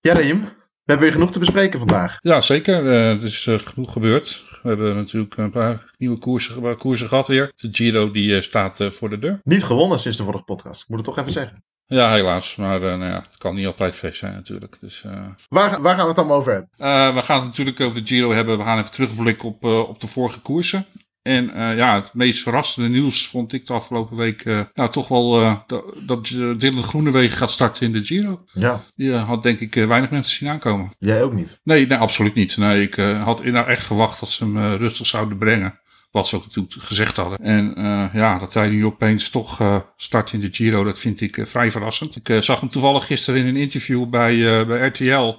Ja, Reem, we hebben weer genoeg te bespreken vandaag. Ja, zeker. Uh, er is uh, genoeg gebeurd. We hebben natuurlijk een paar nieuwe koersen, koersen gehad weer. De Giro die uh, staat voor de deur. Niet gewonnen sinds de vorige podcast. Ik moet het toch even zeggen. Ja, helaas. Maar nou ja, het kan niet altijd feest zijn natuurlijk. Dus, waar, waar gaan we het dan over hebben? we gaan het natuurlijk over de Giro hebben. We gaan even terugblikken op, op de vorige koersen. En uh, ja, het meest verrassende nieuws vond ik de afgelopen week uh, nou, toch wel uh, dat Dylan Groenewegen gaat starten in de Giro. Ja. Die had denk ik weinig mensen zien aankomen. Jij ook niet? Nee, nee absoluut niet. Nee, ik had nou echt verwacht dat ze hem rustig zouden brengen. Wat ze ook natuurlijk gezegd hadden. En ja, dat hij nu opeens toch start in de Giro, dat vind ik vrij verrassend. Ik zag hem toevallig gisteren in een interview bij, bij RTL.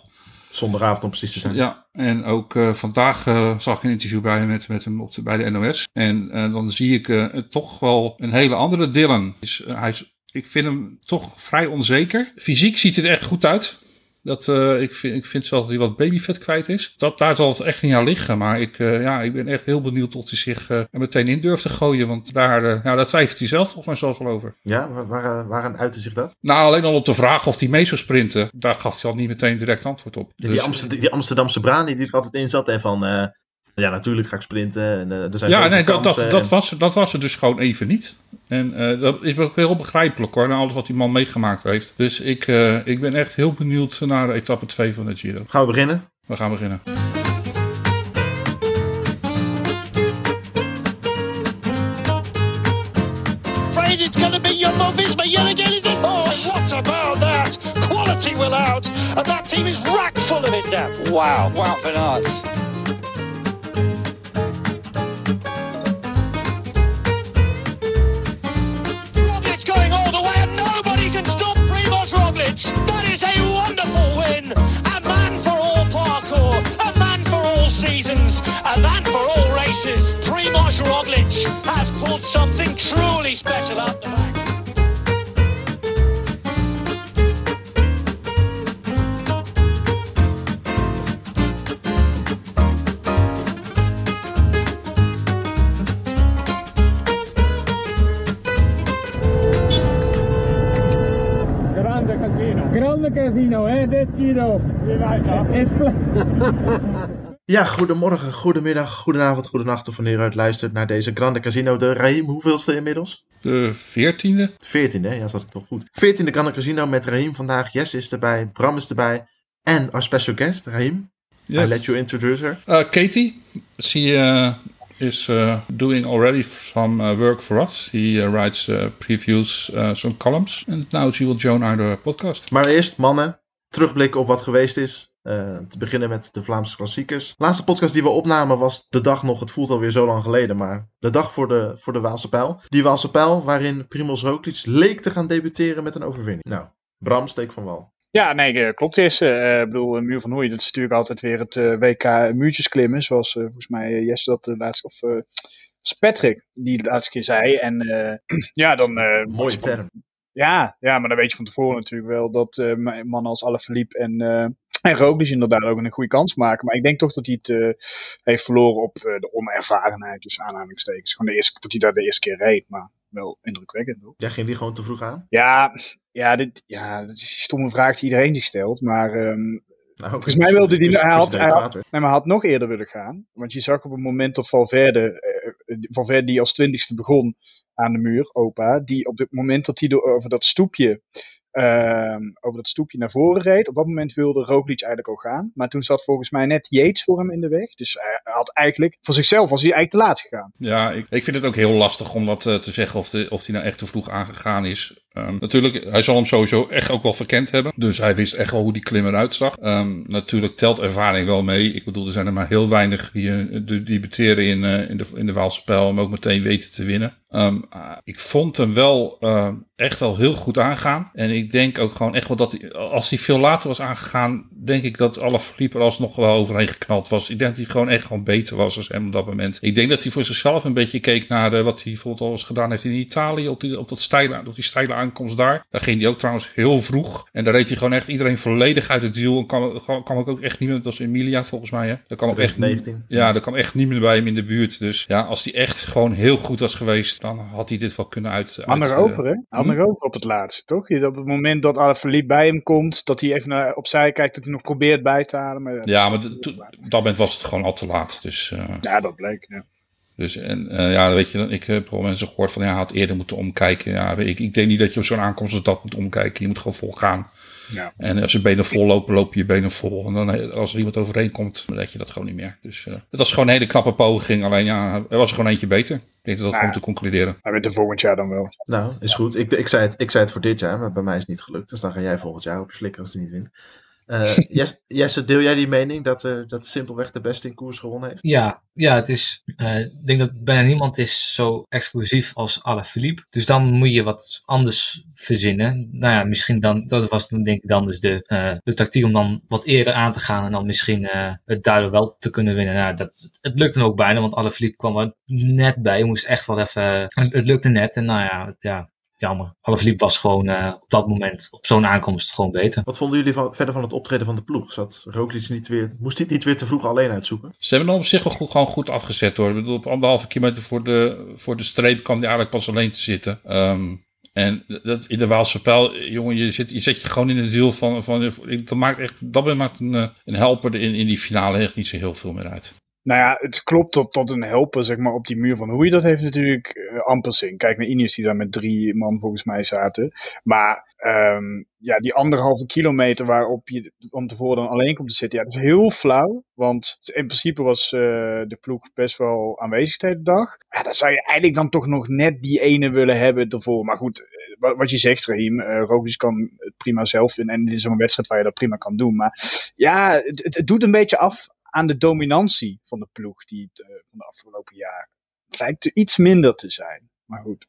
Zondagavond om precies te zijn. Ja, en ook uh, vandaag uh, zag ik een interview bij, met, met hem op bij de NOS. En uh, dan zie ik toch wel een hele andere Dylan. Is, hij is, ik vind hem toch vrij onzeker. Fysiek ziet het er echt goed uit. Dat, uh, ik, vind, ik vind zelfs dat hij wat babyvet kwijt is. Dat, daar zal het echt niet aan liggen. Maar ik, uh, ja, ik ben echt heel benieuwd of hij zich uh, er meteen in durft te gooien. Want daar, ja, daar twijfelt hij zelf volgens mij zelfs wel over. Ja, waar, waaraan uitte zich dat? Nou, alleen al op de vraag of hij mee zou sprinten. Daar gaf hij al niet meteen direct antwoord op. Die, dus, die Amsterdamse brani die er altijd in zat. En van, ja, natuurlijk ga ik sprinten. En, er zijn ja, nee, dat, dat, dat, was, dat was er dus gewoon even niet. En uh, dat is ook heel begrijpelijk hoor, na alles wat die man meegemaakt heeft. Dus ik, uh, ik ben echt heel benieuwd naar de etappe 2 van de Giro. Gaan we beginnen? We gaan beginnen. Afraid it's to be Jumbo-Visma yet again, is it? Oh, what about that? Quality will out, and that team is rack full of it now. Wow, wow, Van Roglic has pulled something truly special out the back. Grande casino, hè? Dit Giro. Ja, goedemorgen, goedemiddag, goedenavond, goedenacht of wanneer u uit luistert naar deze Grande Casino. De Raim, hoeveelste inmiddels? De veertiende. Veertiende, ja, zat ik toch goed. Veertiende Grande Casino met Raim vandaag. Jess is erbij, Bram is erbij. En our special guest, Raim. Yes. I let you introduce her. Uh, Katie, she uh, is uh, doing already some work for us. He writes previews, some columns. And now she will join our podcast. Maar eerst, mannen, terugblikken op wat geweest is. Uh, te beginnen met de Vlaamse klassiekers. De laatste podcast die we opnamen was de dag nog, het voelt alweer zo lang geleden, maar de dag voor de, voor de Waalse Pijl. Die Waalse Pijl waarin Primoz Roglic leek te gaan debuteren met een overwinning. Nou, Bram, steek van wal. Ja, nee, klopt is. Uh, ik bedoel, Muur van Hoei, dat is natuurlijk altijd weer het uh, WK muurtjes klimmen, zoals volgens mij Jesse dat de laatste, of Patrick die de laatste keer zei. En ja, dan... Mooie term. Ja, ja, maar dan weet je van tevoren natuurlijk wel dat mannen als Alaphilippe en en Roglic inderdaad ook een goede kans maken. Maar ik denk toch dat hij het uh, heeft verloren op uh, de onervarenheid, dus aanhalingstekens. Gewoon de eerste, dat hij daar de eerste keer reed, maar wel indrukwekkend. Hoor. Ja, ging die gewoon te vroeg aan? Ja, ja, dit, ja dat is een stomme vraag die iedereen zich stelt. Maar um, nou, volgens mij wilde hij... Hij had, hij, had, nee, maar hij had nog eerder willen gaan. Want je zag op het moment dat Valverde, uh, Valverde die als twintigste begon aan de muur, opa, die op het moment dat hij over dat stoepje over dat stoepje naar voren reed. Op dat moment wilde Roglic eigenlijk al gaan. Maar toen zat volgens mij net Yates voor hem in de weg. Dus hij had eigenlijk, voor zichzelf was hij eigenlijk te laat gegaan. Ja, ik, ik vind het ook heel lastig om dat uh, te zeggen of, of hij nou echt te vroeg aangegaan is. Um, natuurlijk, hij zal hem sowieso echt ook wel verkend hebben. Dus hij wist echt wel hoe die klim eruit zag. Um, natuurlijk telt ervaring wel mee. Ik bedoel, er zijn er maar heel weinig die, uh, debuteren in, uh, in, de, in de Waalse. En ook meteen weten te winnen. Um, ik vond hem wel echt wel heel goed aangaan. En ik denk ook gewoon echt wel dat hij, als hij veel later was aangegaan, denk ik dat alle er alsnog wel overheen geknald was. Ik denk dat hij gewoon echt gewoon beter was als hem op dat moment. Ik denk dat hij voor zichzelf een beetje keek naar de, wat hij bijvoorbeeld al eens gedaan heeft in Italië. Op die, op dat steile, op die steile aankomst daar. Daar ging hij ook trouwens heel vroeg. En daar reed hij gewoon echt iedereen volledig uit het wiel. En kwam, kwam ook echt niet meer, dat was Emilia volgens mij. Hè? Daar kwam echt 19. Ja, daar kwam echt niet meer bij hem in de buurt. Dus ja, als hij echt gewoon heel goed was geweest, dan had hij dit wel kunnen uit. Ander over, hè? Ander hm? over op het laatste, toch? Op het moment dat Alaphilippe bij hem komt, dat hij even naar, opzij kijkt, dat hij nog probeert bij te halen. Maar ja, maar op dat moment was het gewoon al te laat. Dus, uh, ja, dat bleek, ja. Dus en uh, ja, weet je, ik heb wel mensen gehoord van ja, had eerder moeten omkijken. Ja, ik, ik denk niet dat je op zo'n aankomst als dat moet omkijken. Je moet gewoon vol gaan. Ja. En als je benen vol lopen, loop je je benen vol. En dan als er iemand overheen komt, dan let je dat gewoon niet meer. Dus uh, het was gewoon een hele knappe poging. Alleen ja, er was er gewoon eentje beter. Ik denk dat dat gewoon te concluderen. Hij met de volgend jaar dan wel. Nou, is goed. Ik, ik, zei het, ik zei het voor dit jaar, maar bij mij is het niet gelukt. Dus dan ga jij volgend jaar op slikken als hij niet wint. Uh, Jesse, deel jij die mening dat, uh, dat simpelweg de beste in koers gewonnen heeft? Ja, ja het is, uh, ik denk dat bijna niemand is zo exclusief als Philippe. Dus dan moet je wat anders verzinnen. Nou ja, misschien dan, dat was dan denk ik dan dus de, de tactiek om dan wat eerder aan te gaan en dan misschien het daardoor wel te kunnen winnen. Nou, dat, het lukte ook bijna, want Philippe kwam er net bij. Je moest echt wel even, het lukte net en nou ja, ja jammer. Alaphilippe was gewoon uh, op dat moment, op zo'n aankomst, gewoon beter. Wat vonden jullie van, verder van het optreden van de ploeg? Zat Roglic niet weer, moest hij niet weer te vroeg alleen uitzoeken? Ze hebben hem op zich wel goed, gewoon goed afgezet hoor. Ik bedoel, op anderhalve kilometer voor de, voor de streep kwam hij eigenlijk pas alleen te zitten. Um, en dat, in de Waalse pijl, jongen, je, zit, je zet je gewoon in het wiel van, van dat maakt echt, dat maakt een, eh, een helper in, in die finale echt niet zo heel veel meer uit. Nou ja, het klopt tot, tot een helper zeg maar, op die muur van hoe je dat heeft natuurlijk uh, amper zin. Kijk naar Ines die daar met drie man volgens mij zaten. Maar um, ja, die anderhalve kilometer waarop je om tevoren dan alleen komt te zitten, ja, dat is heel flauw. Want in principe was uh, de ploeg best wel aanwezig de dag. Ja, dan zou je eigenlijk dan toch nog net die ene willen hebben ervoor. Maar goed, eh, wat, je zegt, Rahim, uh, kan het prima zelf in. En dit is zo'n wedstrijd waar je dat prima kan doen. Maar ja, het doet een beetje af aan de dominantie van de ploeg die het, uh, van de afgelopen jaar lijkt iets minder te zijn. Maar goed.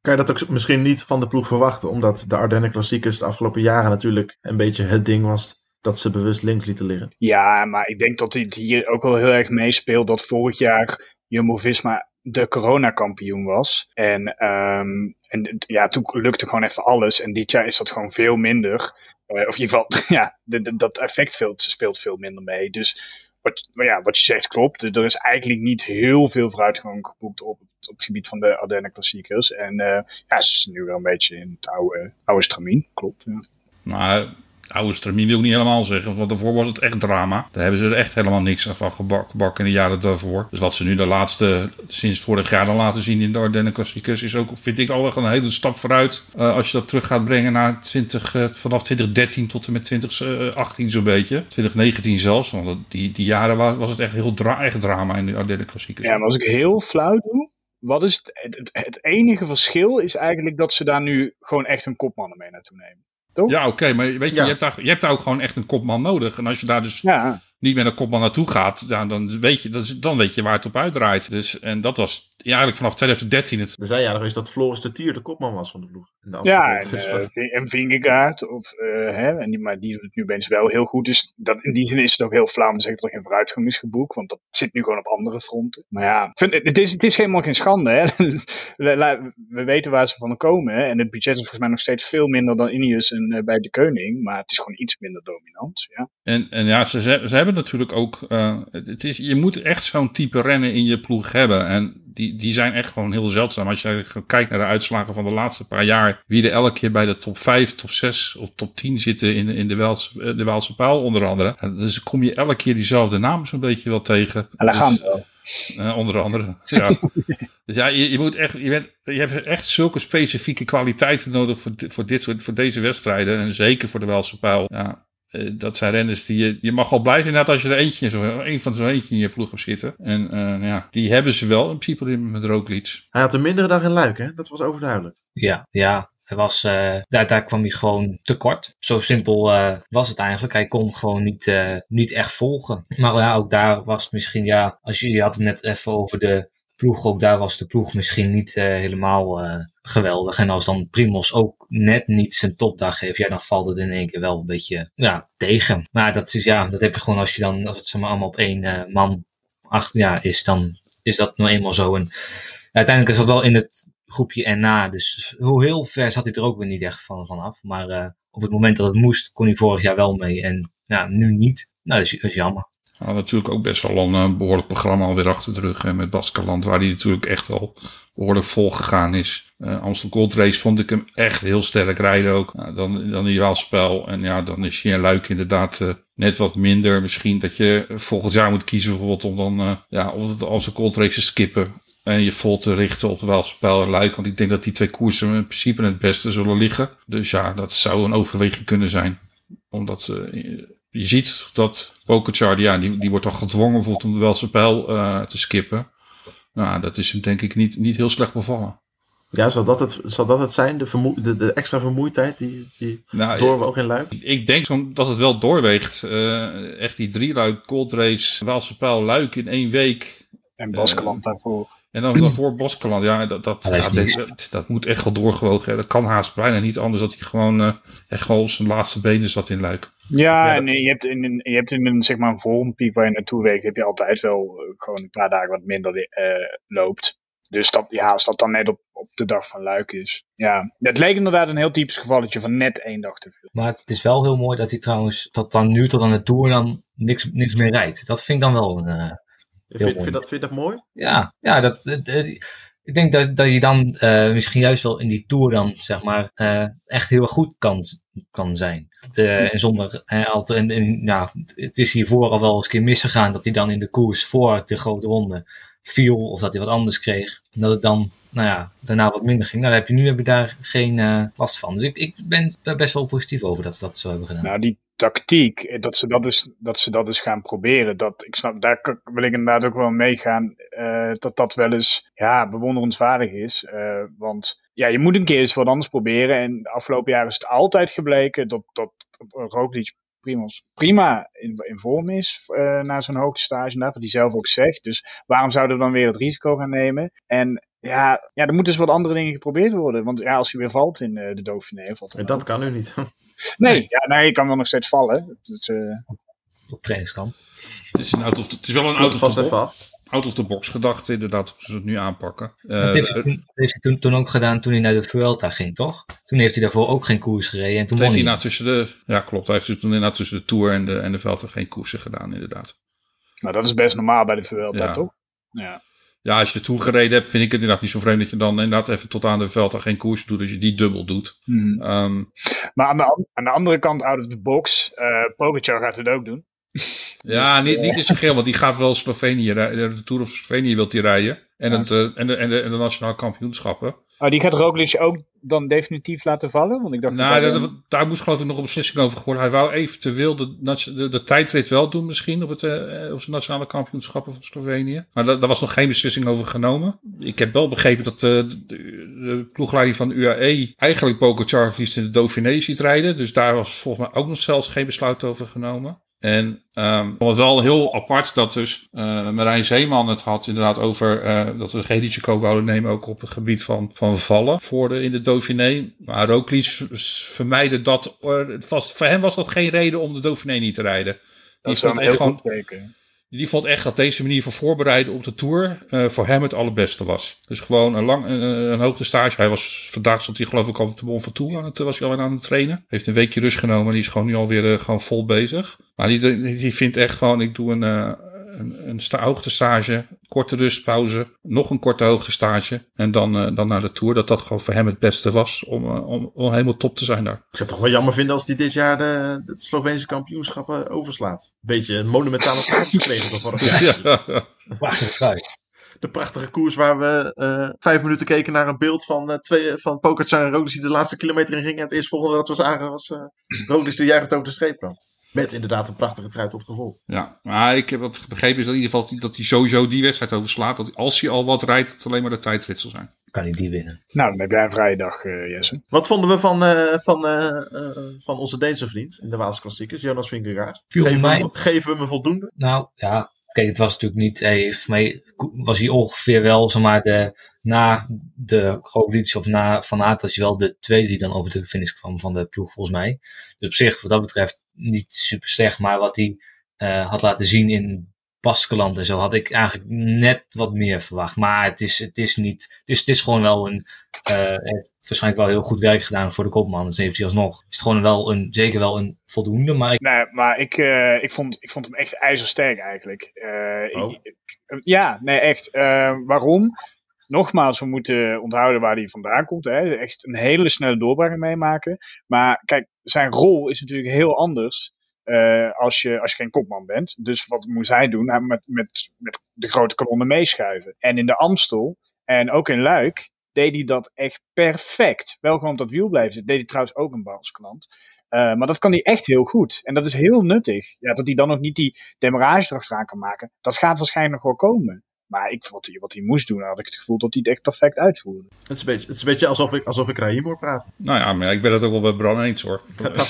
Kan je dat ook misschien niet van de ploeg verwachten, omdat de Ardennen Klassiekers de afgelopen jaren natuurlijk een beetje het ding was dat ze bewust links lieten liggen? Ja, maar ik denk dat dit hier ook wel heel erg meespeelt dat vorig jaar Jumbo-Visma de coronakampioen was. En, um, en ja, toen lukte gewoon even alles. En dit jaar is dat gewoon veel minder. Uh, of in ieder geval, ja, dat effect speelt veel minder mee. Dus wat, ja, wat je zegt klopt. Er is eigenlijk niet heel veel vooruitgang geboekt op, op het gebied van de Ardennen klassiekers. En uh, ja, ze is nu wel een beetje in het oude, oude stramien, klopt. Ja. Maar oude stramien wil ik niet helemaal zeggen, want daarvoor was het echt drama. Daar hebben ze er echt helemaal niks van gebakken in de jaren daarvoor. Dus wat ze nu de laatste, sinds vorig jaar dan laten zien in de Ardennen Klassiekers, is ook, vind ik, al een hele stap vooruit. Uh, als je dat terug gaat brengen naar 20, uh, vanaf 2013 tot en met 2018 zo'n beetje. 2019 zelfs, want die, die jaren was, was het echt heel echt drama in de Ardennen Klassiekers. Ja, maar als ik heel flauw doe, wat is het, het, het, enige verschil is eigenlijk dat ze daar nu gewoon echt een kopmannen mee naartoe nemen. Ja, oké, maar weet je, je, hebt daar, je hebt daar ook gewoon echt een kopman nodig. En als je daar dus ja niet met een kopman naartoe gaat, ja, dan, weet je, dan weet je waar het op uitdraait. Dus, en dat was ja, eigenlijk vanaf 2013 het. Er zei ja nog eens dat Floris de Tier de kopman was van de ploeg. Ja, en, uh, en Vingegaard, of, uh, hè, en die, maar die doet het nu opeens wel heel goed. Dus dat, in die zin is het ook heel flauw om te zeggen dat er geen vooruitgang is geboekt, want dat zit nu gewoon op andere fronten. Maar ja, vind, het, is, het is helemaal geen schande. Hè. we, we weten waar ze van komen. Hè. En het budget is volgens mij nog steeds veel minder dan Ineos en uh, bij de Koning, maar het is gewoon iets minder dominant. Ja. En, en ja, ze, ze hebben natuurlijk ook. Uh, het is, je moet echt zo'n type rennen in je ploeg hebben. En die, die zijn echt gewoon heel zeldzaam. Als je kijkt naar de uitslagen van de laatste paar jaar. Wie er elke keer bij de top 5, top 6 of top 10 zitten in, in de, Waalse, eh, de Waalse Paal onder andere. Dus kom je elke keer diezelfde naam zo'n beetje wel tegen. Alejandro. Dus, uh, onder andere, ja. dus ja, je, je, moet echt, je, bent, je hebt echt zulke specifieke kwaliteiten nodig voor, voor, dit voor deze wedstrijden. En zeker voor de Welse Pijl. Ja, eh, dat zijn renners die je, je mag al blijven inderdaad als je er eentje, zo, een van zo'n eentje in je ploeg hebt zitten. En uh, ja, die hebben ze wel in principe met Roglic. Hij had een mindere dag in Luik, hè? Dat was overduidelijk. Ja, ja. Hij was, uh, daar, daar kwam hij gewoon tekort. Zo simpel uh, was het eigenlijk. Hij kon gewoon niet, uh, niet echt volgen. Maar ja, ook daar was het misschien, ja, als je, je had het net even over de ploeg. Ook daar was de ploeg misschien niet helemaal geweldig. En als dan Primos ook net niet zijn topdag heeft, ja, dan valt het in één keer wel een beetje ja, tegen. Maar dat is ja, dat heb je gewoon als je dan, als het maar allemaal op één uh, man achter ja, is, dan is dat nou eenmaal zo. En uiteindelijk is dat wel in het groepje en na. Dus hoe heel ver zat hij er ook weer niet echt van, vanaf. Maar uh, op het moment dat het moest, kon hij vorig jaar wel mee. En ja, nu niet. Nou, is, dat is jammer. Had natuurlijk ook best wel een uh, behoorlijk programma alweer achter de rug. Hè, met Baskeland, waar hij natuurlijk echt wel behoorlijk vol gegaan is. Uh, Amsterdam Gold Race vond ik hem echt heel sterk rijden ook. Uh, dan, dan die spel. En ja, dan is hij een luik inderdaad uh, net wat minder. Misschien dat je volgend jaar moet kiezen bijvoorbeeld om dan ja, om de Amsterdam Gold Race te skippen. En je vol te richten op wel spel en luik. Want ik denk dat die twee koersen in principe het beste zullen liggen. Dus ja, dat zou een overweging kunnen zijn. Omdat je ziet dat Pokerchard, ja, die, die wordt dan gedwongen bijvoorbeeld om de Welse pijl uh, te skippen. Nou, dat is hem denk ik niet, niet heel slecht bevallen. Ja, zal dat het, zal dat het zijn? De, de, de extra vermoeidheid die, die nou, doorwoog in Luik? Ik, ik denk dat het wel doorweegt. Uh, echt die drie Luik, Cold Race, Waalse Pijl, Luik in één week. En Baskeland uh, daarvoor. En dan daarvoor Baskeland. Ja, dat, dat, ja, dat, dat, moet echt wel doorgewogen. Dat kan haast bijna niet anders dat hij gewoon uh, echt gewoon op zijn laatste benen zat in Luik. Ja, en je hebt in een, je hebt in een, zeg maar, een vormpiek waar je naartoe weegt, heb je altijd wel uh, gewoon een paar dagen wat minder uh, loopt. Dus dat, ja, als dat dan net op, op de dag van Luik is. Ja, het leek inderdaad een heel typisch gevalletje van net één dag te veel. Maar het is wel heel mooi dat hij trouwens, dat dan nu tot aan de Tour dan niks, niks meer rijdt. Dat vind ik dan wel een... Vind, vind, dat, vind je dat mooi? Ja, ja dat, ik denk dat, dat je dan uh, misschien juist wel in die Tour dan, zeg maar, uh, echt heel goed kan, kan zijn. En zonder, uh, altijd, en, en, nou, het is hiervoor al wel eens een keer misgegaan dat hij dan in de koers voor de grote ronde viel of dat hij wat anders kreeg. Dat het dan, nou ja, daarna wat minder ging. Nou, heb je, nu heb je daar geen uh, last van. Dus ik, ik ben daar best wel positief over dat ze dat zo hebben gedaan. Nou, die tactiek, eh, dat ze dat dus, dat ze dat dus gaan proberen, dat, ik snap, daar wil ik inderdaad ook wel meegaan, uh, dat dat wel eens, ja, bewonderenswaardig is. Uh, want ja, je moet een keer eens wat anders proberen. En de afgelopen jaren is het altijd gebleken dat, dat Roglic prima in, in vorm is uh, na zo'n hoogtestage. Wat hij zelf ook zegt. Dus waarom zouden we dan weer het risico gaan nemen? En ja, ja, er moeten dus wat andere dingen geprobeerd worden. Want ja, als hij weer valt in uh, de Dauphiné. Valt dat kan nu niet. nee, ja, nee, je kan wel nog steeds vallen. Uh... Op trainingskamp. Het is, een auto, het is wel een auto vast even af out of the box gedachte, inderdaad, hoe ze het nu aanpakken. dat eh, heeft hij, toen, heeft hij toen, toen, ook gedaan toen hij naar de Vuelta ging, toch? Toen heeft hij daarvoor ook geen koers gereden. En toen heeft hij nou tussen de, ja klopt, hij heeft dus toen inderdaad tussen de Tour en de, en de Vuelta geen koersen gedaan, inderdaad. Nou, dat is best normaal bij de Vuelta, ja. toch? Ja. Ja, als je Tour gereden hebt, vind ik het inderdaad niet zo vreemd dat je dan inderdaad even tot aan de Vuelta geen koers doet, als je die dubbel doet. Hmm. Um, maar aan de, aan de, andere kant, out of the box, uh, Pogacar gaat het ook doen. Ja, dus, niet, niet in zijn geel, want die gaat wel Slovenië, de Tour of Slovenië wilt hij rijden. En, het, uh, en, de, en, de, en de nationale kampioenschappen. Oh, die gaat Roglic ook dan definitief laten vallen? Want ik dacht nou, dat, dat, daar moest geloof ik nog een beslissing over geworden. Hij wou eventueel de, de, de tijdrit wel doen misschien op, het, op zijn nationale kampioenschappen van Slovenië. Maar daar was nog geen beslissing over genomen. Ik heb wel begrepen dat uh, de, de ploegleiding van UAE eigenlijk Pogacar liefst in de Dauphiné ziet rijden. Dus daar was volgens mij ook nog zelfs geen besluit over genomen. En um, vond het wel heel apart dat dus uh, Marijn Zeeman het had inderdaad over uh, dat we geen risico wouden nemen ook op het gebied van, van vallen voor de, in de Dauphiné. Maar Roglic vermijden dat, vast, voor hem was dat geen reden om de Dauphiné niet te rijden. Dat is echt gewoon, teken. Die vond echt dat deze manier van voorbereiden op de Tour uh, voor hem het allerbeste was. Dus gewoon een, lang, uh, een hoogtestage. Hij was, vandaag stond hij geloof ik al op de Bon van Tour aan het, was hij al aan het trainen. Heeft een weekje rust genomen en die is gewoon nu alweer gewoon vol bezig. Maar die, die vindt echt gewoon, ik doe een, een, een sta hoogtestage, korte rustpauze, nog een korte hoogtestage en dan, uh, dan naar de Tour. Dat dat gewoon voor hem het beste was om, uh, om, om helemaal top te zijn daar. Ik zou het toch wel jammer vinden als hij dit jaar de, de Sloveense kampioenschappen overslaat. Beetje een monumentale status gekregen toch vorig jaar. Ja. De prachtige koers waar we uh, vijf minuten keken naar een beeld van, uh, twee, van Pogacar en Roglic die de laatste kilometer in gingen. En het eerste volgende dat we zagen was uh, Roglic de juichend over de streep kwam. Met inderdaad een prachtige truit op de rol. Ja, maar ik heb wat begrepen is dat in ieder geval dat hij sowieso die wedstrijd overslaat. Dat als hij al wat rijdt, het alleen maar de tijdrit zal zijn. Kan hij die winnen. Nou, dan heb jij een vrije dag, uh, Jesse. Wat vonden we van, uh, van, uh, van onze Deense vriend in de Waalse klassiekers, Jonas Vingegaard? Geven, mij... we, geven we hem voldoende? Nou, ja. Kijk, het was natuurlijk niet... Hey, voor mij was hij ongeveer wel, zeg maar, de na de Roglic of na Van Aert was je wel de tweede die dan over de finish kwam van de ploeg volgens mij. Dus op zich wat dat betreft niet super slecht, maar wat hij uh, had laten zien in Baskeland en zo had ik eigenlijk net wat meer verwacht. Maar het is, het is niet, het is, het is gewoon wel een, uh, heeft waarschijnlijk wel heel goed werk gedaan voor de kopman. Dus heeft hij alsnog, is het gewoon wel een, zeker wel een voldoende. Maar ik... Nee, maar ik, uh, ik, vond, ik vond hem echt ijzersterk eigenlijk. Uh, oh. ik, ja, nee echt. waarom? Nogmaals, we moeten onthouden waar hij vandaan komt. Hè. Echt een hele snelle doorbraak meemaken. Maar kijk, zijn rol is natuurlijk heel anders uh, als, je, als je geen kopman bent. Dus wat moest hij doen? Nou, met, met, met de grote kanonnen meeschuiven. En in de Amstel en ook in Luik deed hij dat echt perfect. Wel gewoon op dat wiel blijven zitten. Deed hij trouwens ook een Balsklant. Uh, maar dat kan hij echt heel goed. En dat is heel nuttig. Ja, dat hij dan nog niet die demarrage erachteraan kan maken. Dat gaat waarschijnlijk nog wel komen. Maar ik, wat, hij, wat hij moest doen, had ik het gevoel dat hij het echt perfect uitvoerde. Het is een beetje, het is een beetje alsof, ik, alsof ik Raheem hoor praten. Nou ja, maar ik ben het ook wel bij Bram eens hoor. Dat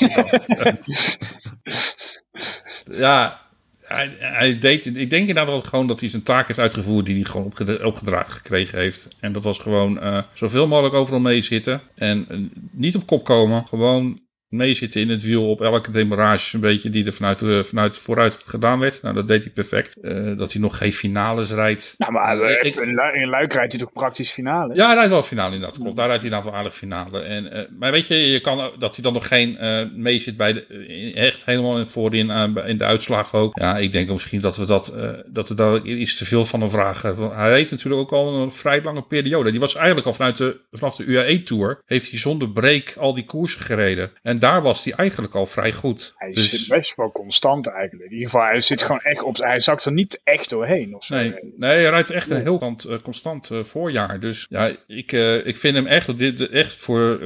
ja, hij, hij, deed, ik denk inderdaad gewoon dat hij zijn taak heeft uitgevoerd die hij gewoon opgedragen gekregen heeft. En dat was gewoon uh, zoveel mogelijk overal mee zitten. En uh, niet op kop komen. Gewoon meezitten in het wiel op elke demarage een beetje die er vanuit, uh, vanuit vooruit gedaan werd. Nou, dat deed hij perfect. Uh, dat hij nog geen finales rijdt. Nou, maar uh, ik, in, in Luik rijdt hij toch praktisch finale? Ja, hij rijdt wel finale inderdaad. Klopt. Daar rijdt hij dan wel aardig finale. En, maar weet je, je kan, dat hij dan nog geen meezit bij de, echt helemaal voorin in de uitslag ook. Ja, ik denk misschien dat we dat, dat we daar iets te veel van hem vragen. Hij reed natuurlijk ook al een vrij lange periode. Die was eigenlijk al vanuit de, vanaf de UAE-tour, heeft hij zonder break al die koersen gereden. En daar was hij eigenlijk al vrij goed. Hij dus... zit best wel constant eigenlijk. In ieder geval, hij zit gewoon echt op. Hij zakt er niet echt doorheen. Of zo. Nee, nee, hij rijdt echt een heel kant, uh, constant uh, voorjaar. Dus ja, ik, uh, ik vind hem echt, dit, echt voor.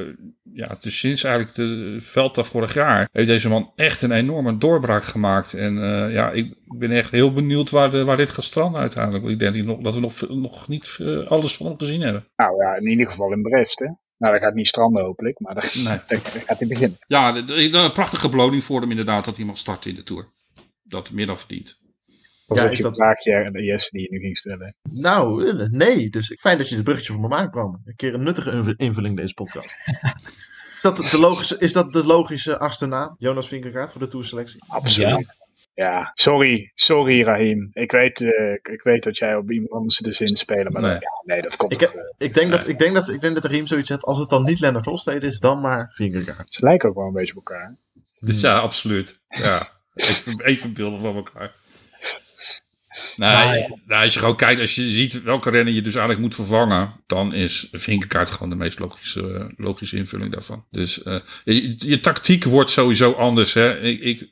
ja, dus sinds eigenlijk de Velta vorig jaar. Heeft deze man echt een enorme doorbraak gemaakt. En ja, ik ben echt heel benieuwd waar, de, waar dit gaat stranden uiteindelijk. Want ik denk dat we nog, nog niet alles van hem gezien hebben. Nou ja, in ieder geval in Brest, hè? Nou, dat gaat niet stranden hopelijk, maar dat, nee. dat, gaat hij beginnen. Ja, een prachtige beloning voor hem inderdaad dat hij mag starten in de Tour. Dat meer dan verdient. ja, is dat vraagje, de eerste die je nu ging stellen? Nou, nee. Dus fijn dat je het bruggetje voor me aankwam. Een keer een nuttige invulling deze podcast. dat de logische, is dat de logische achtste naam? Jonas Vinkerkaart voor de Tourselectie? Absoluut. Ja, sorry, sorry Rahim. Ik weet, uh, ik weet dat jij op iemand anders de zin spelen, maar nee, dat, ja, nee dat komt ik, uh, ik, denk dat, ik, denk dat, ik denk dat Rahim zoiets zegt, als het dan niet Lennart Hofstede is, dan maar Vingergaard. Ze lijken ook wel een beetje op elkaar. Dus ja, absoluut. Ja, even, even beelden van elkaar. Nee, nou, nou, als je gewoon kijkt, als je ziet welke renner je dus eigenlijk moet vervangen, dan is Vinkerkaart gewoon de meest logische, logische invulling daarvan. Dus uh, je, je, tactiek wordt sowieso anders. Hè. Ik, ik,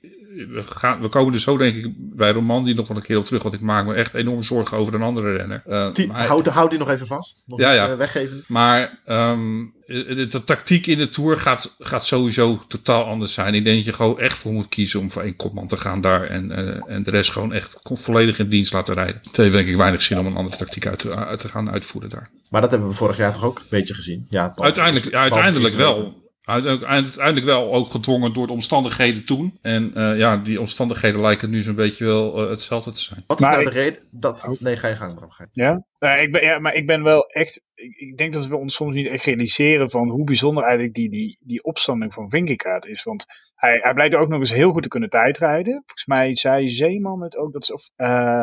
we, gaan, we komen er zo denk ik bij Roman die nog wel een keer op terug. Want ik maak me echt enorm zorgen over een andere renner. Uh, die, houd, houd die nog even vast. Nog ja, ja. Uh, weggeven. Maar um, de, de, tactiek in de Tour gaat, gaat sowieso totaal anders zijn. Ik denk dat je gewoon echt voor moet kiezen om voor één kopman te gaan daar. En, uh, en de rest gewoon echt volledig in dienst laten rijden. Het heeft denk ik weinig zin om een andere tactiek uit te, uit te gaan uitvoeren daar. Maar dat hebben we vorig jaar toch ook een beetje gezien? Ja, uiteindelijk, ja, uiteindelijk wel uiteindelijk wel ook gedwongen door de omstandigheden toen. En uh, ja, die omstandigheden lijken nu zo'n beetje wel uh, hetzelfde te zijn. Wat is nou de reden? Dat... Nee, ga je gang, Bram. Ja? Uh, ik ben, ja, maar ik ben wel echt... Ik, denk dat we ons soms niet echt realiseren van hoe bijzonder eigenlijk die, die, die opstanding van Vingegaard is. Want hij, hij blijkt ook nog eens heel goed te kunnen tijdrijden. Volgens mij zei Zeeman het ook, dat ze, of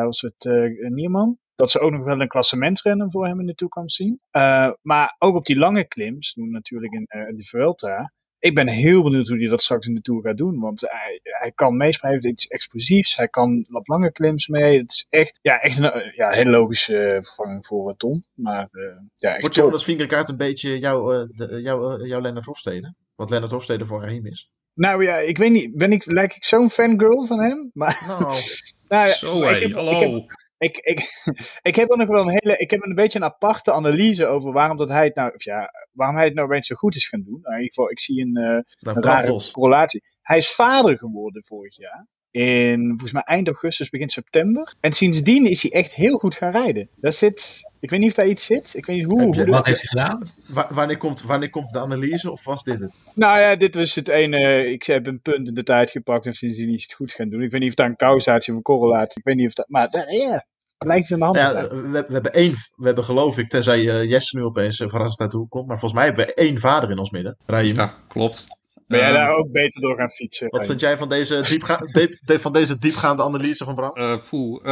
was het Nierman? Dat ze ook nog wel een klassementrennen voor hem in de toekomst zien. Uh, maar ook op die lange klims, natuurlijk in uh, de Vuelta. Ik ben heel benieuwd hoe hij dat straks in de Tour gaat doen. Want hij, hij kan meespelen, hij iets explosiefs. Hij kan wat lange klims mee. Het is echt, ja, echt een ja, hele logische vervanging voor Tom. Maar, ja, Wordt Jonas Vingerkaart een beetje jouw, de, jouw, jouw Lennart Hofstede? Wat Lennart Hofstede voor hem is? Nou ja, ik weet niet. Ben ik, lijk ik zo'n fangirl van hem? Maar, nou, nou Zo hé, hallo. Ik, ik, ik heb er nog wel een hele. Ik heb een beetje een aparte analyse over waarom dat hij het nou. Of ja, waarom hij het nou opeens zo goed is gaan doen. Nou, in ieder geval, ik zie een, uh, een rare correlatie. Hij is vader geworden vorig jaar. In volgens mij eind augustus, begin september. En sindsdien is hij echt heel goed gaan rijden. Dat zit. Ik weet niet of daar iets zit. Ik weet niet hoe. hoe wat heeft hij gedaan? wanneer, komt, wanneer komt de analyse of was dit het? Nou ja, dit was het ene. Ik heb een punt in de tijd gepakt en sindsdien is het goed gaan doen. Ik weet niet of daar een causatie of een correlatie. Ik weet niet of dat. Maar ja, lijkt het de hand ja, we, we, hebben één, we hebben geloof ik, tenzij uh, Jesse nu opeens uh, verrassend uit de hoek komt, maar volgens mij hebben we één vader in ons midden, Raim. Ja, klopt. Ben jij daar ook beter door gaan fietsen? Wat vind jij van deze, diepga diep, van deze diepgaande analyse van Bram? Uh, poeh,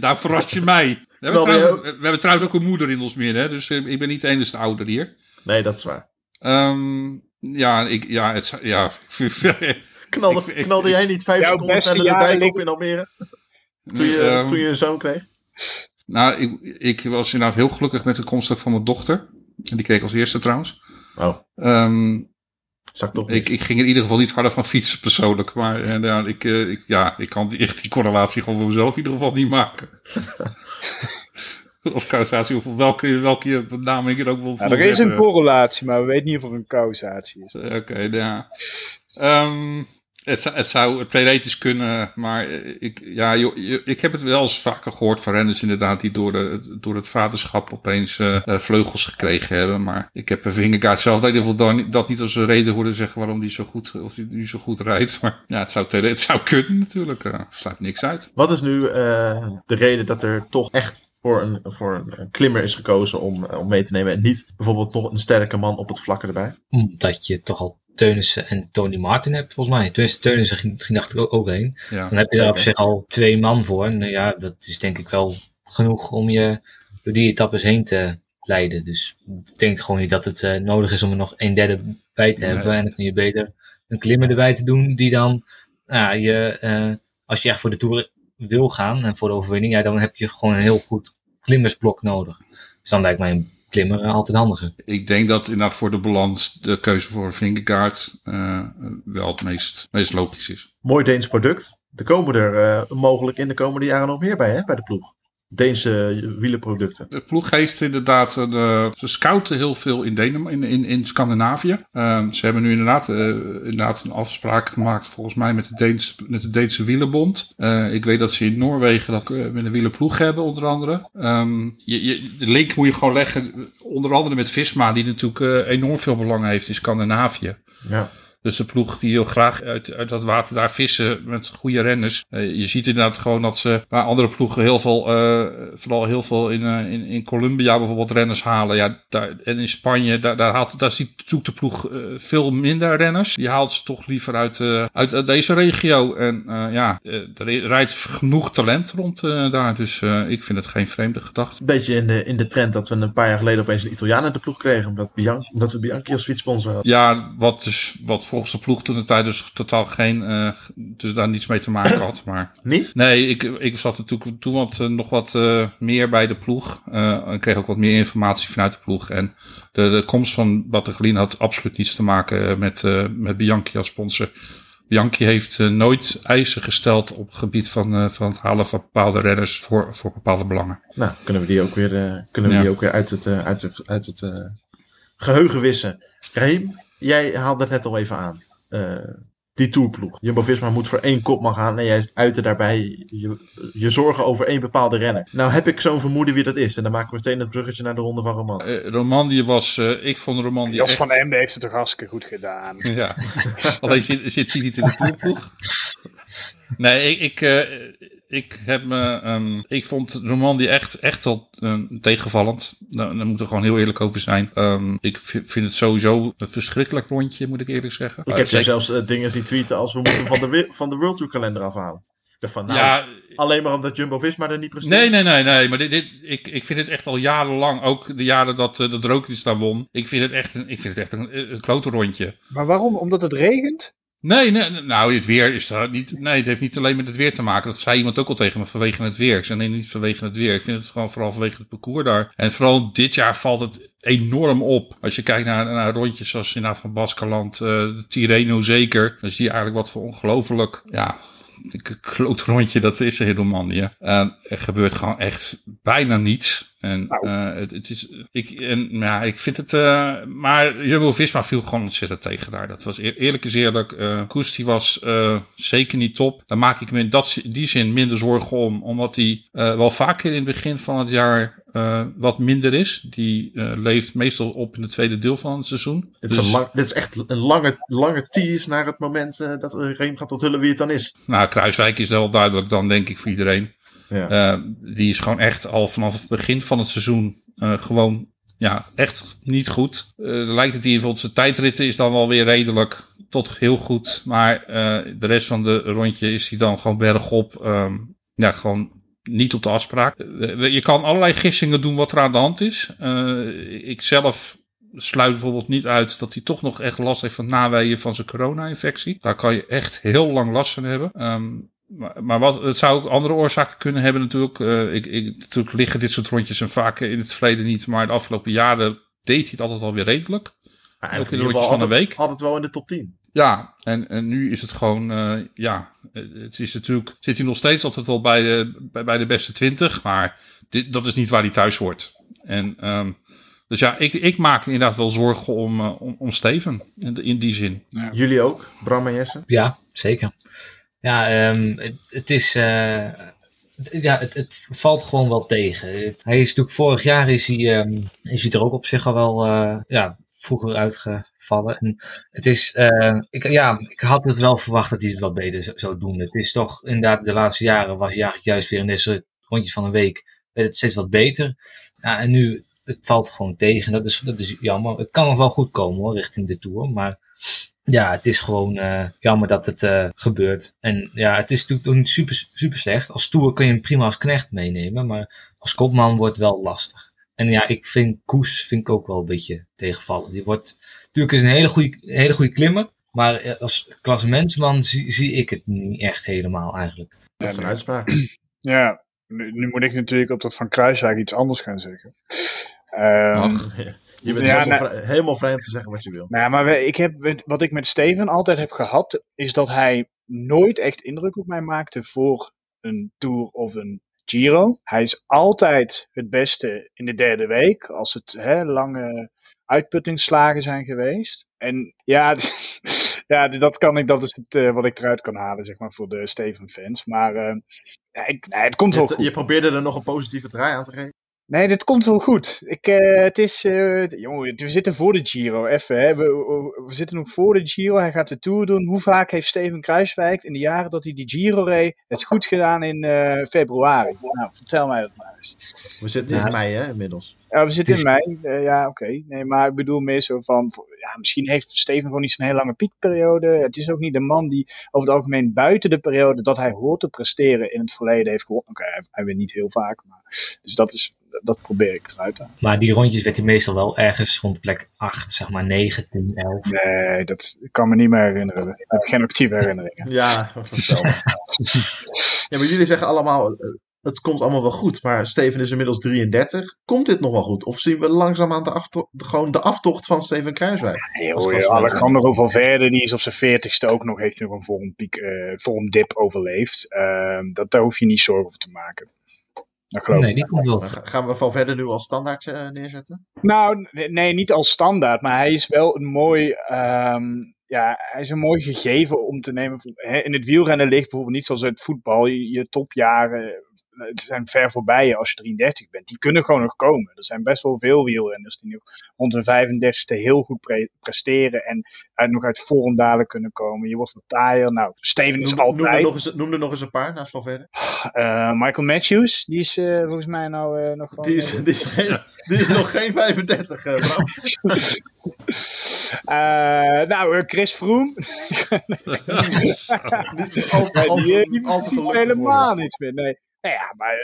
daar verras je mij. We hebben, trouwens, we hebben, trouwens, ook een moeder in ons midden, hè? dus ik ben niet de enige ouder hier. Nee, dat is waar. Um, ja, ik, ja, het, ja. knalde, ik, knalde jij niet vijf seconden sneller de dijk op in Almere? toen, je, um, toen je een zoon kreeg? Nou, ik, ik was inderdaad heel gelukkig met de komst van mijn dochter. En die kreeg ik als eerste trouwens. Oh. Um, Zag toch ik, ik ging in ieder geval niet harder van fietsen persoonlijk. Maar en, ja, ik, uh, ik, ja, ik kan die, echt die correlatie gewoon voor mezelf in ieder geval niet maken. of causatie, of welke, welke benaming ik er ook wil ja, Er is een correlatie, maar we weten niet of er een causatie is. Oké, okay, ja. Um, het, het, zou theoretisch kunnen, maar ik, ja, ik heb het wel eens vaker gehoord van renners inderdaad die door, de, door het vaderschap opeens uh, vleugels gekregen hebben. Maar ik heb een vingerkaart zelf in ieder geval dat niet als een reden horen zeggen waarom die zo goed, of die nu zo goed rijdt. Maar ja, het zou, het zou kunnen natuurlijk. Uh, sluit niks uit. Wat is nu uh, de reden dat er toch echt voor een, voor een klimmer is gekozen om, om mee te nemen en niet bijvoorbeeld nog een sterke man op het vlakke erbij? Omdat je toch al Teunissen en Tony Martin hebt, volgens mij. Tenminste, Teunissen ging, ging dacht ik ook heen. Ja, dan heb je daar op zich al twee man voor. En ja, dat is denk ik wel genoeg om je door die etappes heen te leiden. Dus ik denk gewoon niet dat het uh, nodig is om er nog een derde bij te hebben. En dan kun je beter een klimmer erbij te doen die dan, nou, je, uh, als je echt voor de Tour wil gaan en voor de overwinning, ja, dan heb je gewoon een heel goed klimmersblok nodig. Dus dan lijkt mij een klimmer altijd handiger. Ik denk dat inderdaad voor de balans de keuze voor Vingegaard uh, wel het meest, meest logisch is. Mooi Deens product. Er komen er uh, mogelijk in de komende jaren nog meer bij, hè, bij de ploeg. Deense wielenproducten. De ploeg heeft inderdaad, eh, de, ze scouten heel veel in, Denemarken, in, in, in Scandinavië. Uh, ze hebben nu inderdaad, uh, inderdaad een afspraak gemaakt volgens mij met de, Deens, met de Deense wielenbond. Uh, ik weet dat ze in Noorwegen dat met een wielenploeg hebben onder andere. Um, je, je, de link moet je gewoon leggen, onder andere met Visma die natuurlijk enorm veel belang heeft in Scandinavië. Ja. Dus de ploeg die heel graag uit, uit dat water daar vissen met goede renners. Uh, je ziet inderdaad gewoon dat ze andere ploegen heel veel, uh, vooral heel veel in, uh, in, in Colombia bijvoorbeeld renners halen. Ja, daar, en in Spanje, daar, daar, haalt, daar ziet, zoekt de ploeg veel minder renners. Die haalt ze toch liever uit, uit, uit, deze regio. En ja, er rijdt genoeg talent rond daar. Dus ik vind het geen vreemde gedachte. Een beetje in de, in de trend dat we een paar jaar geleden opeens een Italiaan in de ploeg kregen. Omdat, we Bianchi als fietssponsor hadden. Ja, wat dus, wat volgens de ploeg toen de tijd dus totaal geen, uh, dus daar niets mee te maken had. Maar... Niet? Nee, ik, ik zat natuurlijk toen wat, uh, nog wat uh, meer bij de ploeg. en kreeg ook wat meer informatie vanuit de ploeg. En de, de komst van Battaglin had absoluut niets te maken met, met Bianchi als sponsor. Bianchi heeft nooit eisen gesteld op het gebied van, van het halen van bepaalde redders voor, voor bepaalde belangen. Nou, kunnen we die ook weer, kunnen we ja. die ook weer uit het, uit het, uit het geheugen wissen. Reem, jij haalde het net al even aan. Uh, die toerploeg. Jumbo-Visma moet voor één kop mag gaan en jij uitte daarbij je, je zorgen over één bepaalde renner. Nou heb ik zo'n vermoeden wie dat is en dan maken we meteen het bruggetje naar de ronde van Roman. Uh, Roman die was, uh, ik vond Roman die Jos echt... van Emden heeft het toch hartstikke goed gedaan. Ja, alleen zit, zit hij niet in de toerploeg. Nee, ik, ik, uh, ik, heb me, um, ik vond Romandie echt, echt wel um, tegenvallend. Nou, daar moeten we gewoon heel eerlijk over zijn. Um, ik vind het sowieso een verschrikkelijk rondje, moet ik eerlijk zeggen. Ik heb uh, zelfs uh, dingen zien tweeten als we moeten van de, van de World Tour kalender afhalen. Van, nou, ja, alleen maar omdat Jumbo-Visma er niet precies. Nee, nee, nee, nee. Maar dit, dit, ik, ik vind het echt al jarenlang, ook de jaren dat, uh, dat Roglic daar won. Ik vind het echt een, ik vind het echt een, een klote rondje. Maar waarom? Omdat het regent? Nee, nee, nou, het weer is daar niet. Nee, het heeft niet alleen met het weer te maken. Dat zei iemand ook al tegen me vanwege het weer. Ik zei nee, niet vanwege het weer. Ik vind het vooral, vooral vanwege het parcours daar. En vooral dit jaar valt het enorm op. Als je kijkt naar, naar rondjes zoals inderdaad van Baskeland, uh, Tirreno zeker. Dan zie je eigenlijk wat voor ongelooflijk, ja, een kloot rondje dat is in Romandie. Uh, er gebeurt gewoon echt bijna niets. En uh, het, het, is, ik, en, ja, ik vind het, uh, maar Jumbo-Visma viel gewoon ontzettend tegen daar. Dat was eer, eerlijk is eerlijk. Uh, Koes die was zeker niet top. Daar maak ik me in dat, die zin minder zorgen om. Omdat hij wel vaker in het begin van het jaar wat minder is. Die leeft meestal op in het tweede deel van het seizoen. Dit is, dus, lang, dit is echt een lange, lange tease naar het moment dat Reem gaat onthullen wie het dan is. Nou, Kruiswijk is wel duidelijk dan denk ik voor iedereen. Ja. die is gewoon echt al vanaf het begin van het seizoen gewoon ja, echt niet goed. lijkt het ieder geval, zijn tijdritten is dan wel weer redelijk tot heel goed. Maar de rest van de rondje is hij dan gewoon bergop. Um, ja, gewoon niet op de afspraak. Je kan allerlei gissingen doen wat er aan de hand is. ik zelf sluit bijvoorbeeld niet uit dat hij toch nog echt last heeft van naweeën van zijn corona-infectie. Daar kan je echt heel lang last van hebben. Ehm, maar, maar, wat, het zou ook andere oorzaken kunnen hebben natuurlijk. Uh, ik, ik, natuurlijk liggen dit soort rondjes en vaak in het verleden niet. Maar de afgelopen jaren deed hij het altijd alweer redelijk. ook in de rondjes van de week. Altijd wel in de top 10. Ja, en, en nu is het gewoon, uh, ja, het is natuurlijk, zit hij nog steeds altijd wel bij de, bij, bij de beste 20, maar dit, dat is niet waar hij thuis hoort. En um, dus ja, ik, ik maak inderdaad wel zorgen om, uh, om, om, Steven in, in die zin. Ja. Jullie ook, Bram en Jesse? Ja, zeker. Ja, um, het, is. Uh, ja, het, het, valt gewoon wel tegen. Hij is natuurlijk vorig jaar is hij, um, is hij er ook op zich al wel uh, ja, vroeger uitgevallen. En het is, uh, ik, ja, ik had het wel verwacht dat hij het wat beter zou doen. Het is toch inderdaad, de laatste jaren was hij juist weer in deze rondjes van een week werd het steeds wat beter. Ja, en nu het valt gewoon tegen. Dat is, dat is jammer. Het kan nog wel goed komen hoor, richting de Tour. Maar ja, het is gewoon uh, jammer dat het uh, gebeurt. En ja, het is natuurlijk niet super, super slecht. Als Tour kun je hem prima als knecht meenemen. Maar als kopman wordt het wel lastig. En ja, ik vind Koes vind ik ook wel een beetje tegenvallen. Die wordt natuurlijk is een hele goede, hele goede klimmer. Maar eh, als klassementsman zie, zie ik het niet echt helemaal eigenlijk. Dat is een uitspraak. Ja, nu, nu, moet ik natuurlijk op dat van Kruiswijk iets anders gaan zeggen. Um, je bent ja, helemaal, vrij, helemaal, vrij, om te zeggen wat je wil. Nou, maar ik heb, wat ik met Steven altijd heb gehad, is dat hij nooit echt indruk op mij maakte voor een Tour of een Giro. Hij is altijd het beste in de derde week, als het hè, lange uitputtingsslagen zijn geweest. En ja, ja dat, kan ik, dat is het, uh, wat ik eruit kan halen, zeg maar, voor de Steven-fans. Maar uh, ja, ik, nee, het komt wel goed. Je probeerde er nog een positieve draai aan te geven. Nee, dit komt wel goed. Ik, uh, het is, uh, jongen, we zitten voor de Giro, even. Hè. We, we, zitten nog voor de Giro. Hij gaat de Tour doen. Hoe vaak heeft Steven Kruiswijk in de jaren dat hij die Giro reed, het goed gedaan in uh, februari? Nou, vertel mij dat maar eens. We zitten in mei, hè, inmiddels. Ja, we zitten in mei. ja, oké. Okay. Nee, maar ik bedoel meer zo van, ja, misschien heeft Steven gewoon niet zo'n hele lange piekperiode. Het is ook niet de man die over het algemeen buiten de periode dat hij hoort te presteren in het verleden heeft gewonnen. Oké, okay, hij, hij wint niet heel vaak, maar dus dat is dat probeer ik eruit te halen. Maar die rondjes werd hij meestal wel ergens rond plek 8, zeg maar 9, 10, 11. Nee, dat kan me niet meer herinneren. Ik heb geen actieve herinneringen. Ja, ja, maar jullie zeggen allemaal, eh, het komt allemaal wel goed. Maar Steven is inmiddels 33. Komt dit nog wel goed? Of zien we langzaam aan de aftocht, gewoon de aftocht van Steven Kruiswijk? Nee, hoor, Alejandro van Verde, die is op zijn 40ste ook nog, heeft nog een vormpiek, uh, vormdip overleefd. Uh, dat, daar hoef je niet zorgen over te maken nee, die komt wel. Gaan we van verder nu als standaard uh, neerzetten? Nou, nee, niet als standaard, maar hij is wel een mooi. Um, ja, hij is een mooi gegeven om te nemen. In het wielrennen ligt bijvoorbeeld niet zoals het voetbal. Je, je topjaren het zijn ver voorbij als je 33 bent. Die kunnen gewoon nog komen. Er zijn best wel veel wielrenners die nu rond hun 35ste heel goed pre presteren en uit, nog uit vormdalen kunnen komen. Je wordt wat taaier. Nou, Steven is noem, altijd... Noem er, nog eens, noem er nog eens een paar naast Valverde. Uh, Michael Matthews, die is uh, volgens mij nou uh, nog gewoon... Die is, die is, geen, die is nog geen 35, nou, Chris Froome. al, al, helemaal niks meer, nee. Nou ja, maar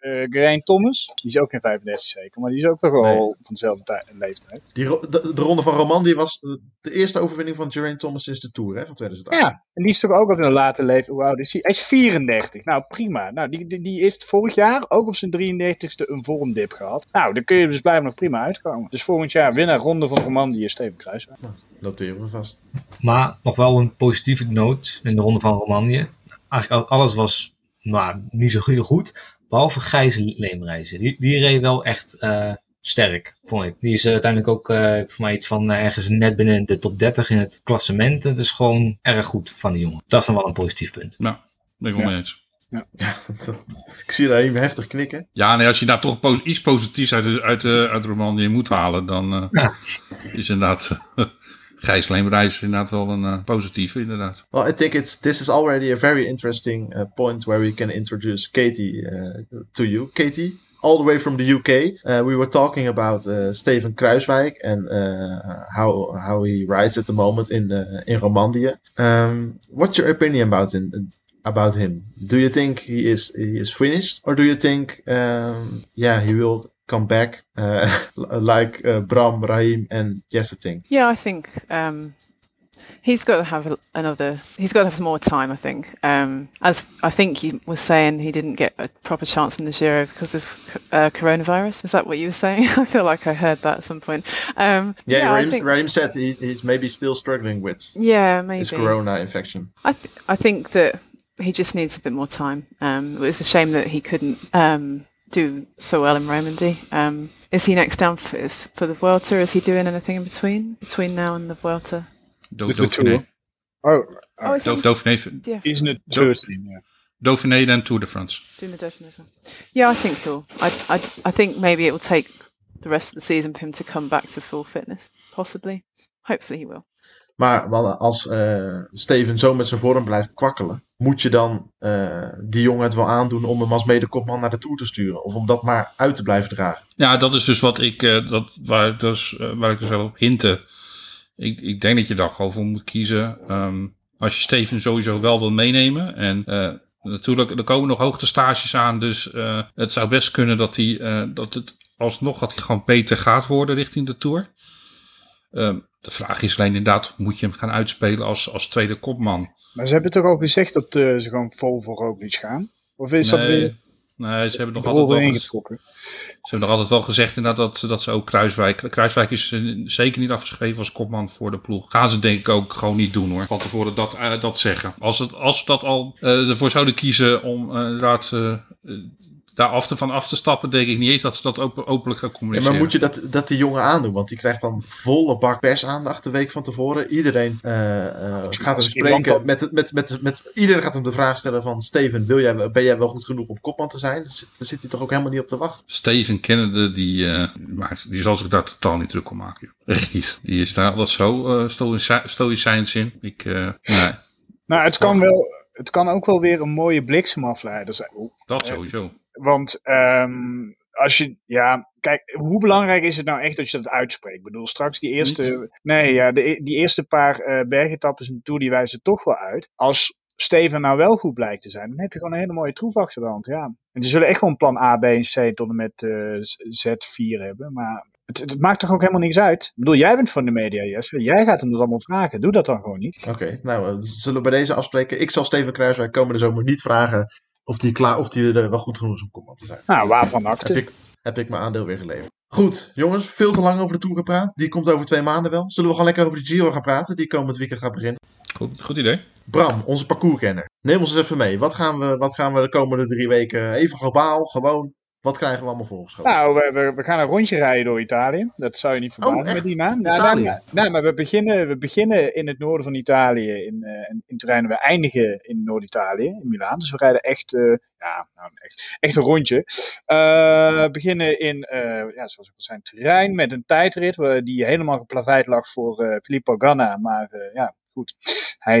uh, Geraint Thomas, die is ook geen 35 zeker, maar die is ook nog wel van dezelfde leeftijd. Die, de, de, ronde van Roman die was de eerste overwinning van Geraint Thomas sinds de Tour hè, van 2008. Ja, en die is toch ook op een late leeftijd. Hoe oud is hij? Hij is 34. Nou, prima. Nou, die, die, die heeft vorig jaar ook op zijn 33ste een vormdip gehad. Nou, dan kun je dus blijven nog prima uitkomen. Dus volgend jaar winnaar ronde van Roman, die is Steven Kruiswijk. Nou, noteren we vast. Maar nog wel een positieve noot in de ronde van Romandie. Eigenlijk alles was maar niet zo heel goed. Behalve Gijs Leemreizen. Die, die reed wel echt uh, sterk, vond ik. Die is uiteindelijk ook uh, voor mij iets van uh, ergens net binnen de top 30 in het klassement. Dat is gewoon erg goed van die jongen. Dat is dan wel een positief punt. Nou, ben ik wel ja. mee eens. Ja. ik zie daar even heftig knikken. Ja, nee, als je daar toch iets positiefs uit, uit, uit, uit moet halen, dan ja. is inderdaad Gijs Leemreis is inderdaad wel een uh, positieve, inderdaad. Well, I think it's this is already a very interesting uh, point where we can introduce Katie uh, to you. Katie, all the way from the UK, uh, we were talking about Steven Kruiswijk and how how he rides at the moment in in Romandie. Um, what's your opinion about him? About him? Do you think he is he is finished, or do you think, um, yeah, he will come back uh, like uh, Bram, Raheem, and Yeseting? Yeah, I think um, he's got to have another. He's got to have some more time. I think. Um, as I think he was saying, he didn't get a proper chance in the Giro because of uh, coronavirus. Is that what you were saying? I feel like I heard that at some point. Um, yeah, yeah Raheem, think, Raheem said he, he's maybe still struggling with. Yeah, maybe his corona infection. I th- I think that he just needs a bit more time. Um, it was a shame that he couldn't um, do so well in Romandy. Um, is he next down for, for the Vuelta? Is he doing anything in between between now and the Vuelta? Dauphiné. Oh, oh is Dauphiné. Yeah. He's in the tour team, yeah. Dauphiné then Tour de France. Doing the Dauphiné as well. Yeah, I think he'll. I, I, I think maybe it will take the rest of the season for him to come back to full fitness. Possibly. Hopefully he will. Maar als uh, Steven zo met zijn vorm blijft kwakkelen, moet je dan uh, die jongen het wel aandoen om hem als mede-kopman naar de Tour te sturen? Of om dat maar uit te blijven dragen? Ja, dat is dus wat ik, uh, dat, waar, dus, waar ik dus wel op hinten. Ik, ik denk dat je daar gewoon voor moet kiezen. Um, als je Steven sowieso wel wil meenemen. En natuurlijk, er komen nog hoogtestages aan. Dus het zou best kunnen dat, hij, dat het alsnog dat hij gewoon beter gaat worden richting de Tour. Um, de vraag is alleen inderdaad, moet je hem gaan uitspelen als, als tweede kopman? Maar ze hebben toch ook gezegd dat uh, ze gewoon vol voor Roglic gaan? Of is nee, dat weer... Nee, ze hebben nog altijd wel ingetrokken. Ze hebben nog altijd wel gezegd inderdaad dat, dat ze ook Kruiswijk... Kruiswijk is eh, zeker niet afgeschreven als kopman voor de ploeg. Gaan ze denk ik ook gewoon niet doen hoor. Van tevoren dat, uh, dat zeggen. Als, het, als ze dat al uh, ervoor zouden kiezen om inderdaad daar af te, van af te stappen, denk ik niet eens dat ze dat open, openlijk gaan communiceren. Ja, maar moet je dat, dat die jongen aandoen? Want die krijgt dan volle bak persaandacht de week van tevoren. Iedereen uh, uh, gaat hem spreken. Met, met, met, met, iedereen gaat hem de vraag stellen van... Steven, wil jij, ben jij wel goed genoeg om kopman te zijn? Daar zit hij toch ook helemaal niet op te wachten? Steven Kennedy, die, uh, maar die zal zich daar totaal niet druk om maken. Echt niet. Die is daar altijd zo uh, stoïcijns in. Ik, nee. Nou, het kan wel... Het kan ook wel weer een mooie bliksemafleider zijn. Dat sowieso. Want um, als je, ja, kijk, hoe belangrijk is het nou echt dat je dat uitspreekt? Ik bedoel, straks die eerste, nee, ja, de, die eerste paar uh, bergetappes en Tour, die wijzen toch wel uit. Als Steven nou wel goed blijkt te zijn, dan heb je gewoon een hele mooie troef achter de hand, ja. En ze zullen echt gewoon plan A, B en C tot en met uh, Z4 hebben, maar het, het, maakt toch ook helemaal niks uit? Ik bedoel, jij bent van de media, Jesse. Jij gaat hem dus allemaal vragen. Doe dat dan gewoon niet. Oké, nou, we zullen bij deze afspreken. Ik zal Steven Kruiswijk komende zomer niet vragen of die, klaar, of die er wel goed genoeg is om command te zijn. Nou, waarvan acte? Heb ik, heb ik mijn aandeel weer geleverd. Goed, jongens, veel te lang over de Tour gepraat. Die komt over twee maanden wel. Zullen we gewoon lekker over de Giro gaan praten, die komend weekend gaat beginnen? Goed, goed idee. Bram, onze parcourskenner. Neem ons eens even mee. Wat gaan, we, wat gaan we de komende drie weken even globaal, gewoon wat krijgen we allemaal voorgeschoten? Nou, we, we, gaan een rondje rijden door Italië. Dat zou je niet verbazen oh, met die naam. Nou, nou, nou, maar we beginnen, we beginnen in het noorden van Italië, in, uh, in Turijn. We eindigen in Noord-Italië, in Milaan. Dus we rijden echt, uh, ja, nou, echt, echt een rondje. Uh, we beginnen in, ja, zoals ik al zei, Turijn met een tijdrit die helemaal geplaveid lag voor Filippo Ganna. Maar ja, goed, hij,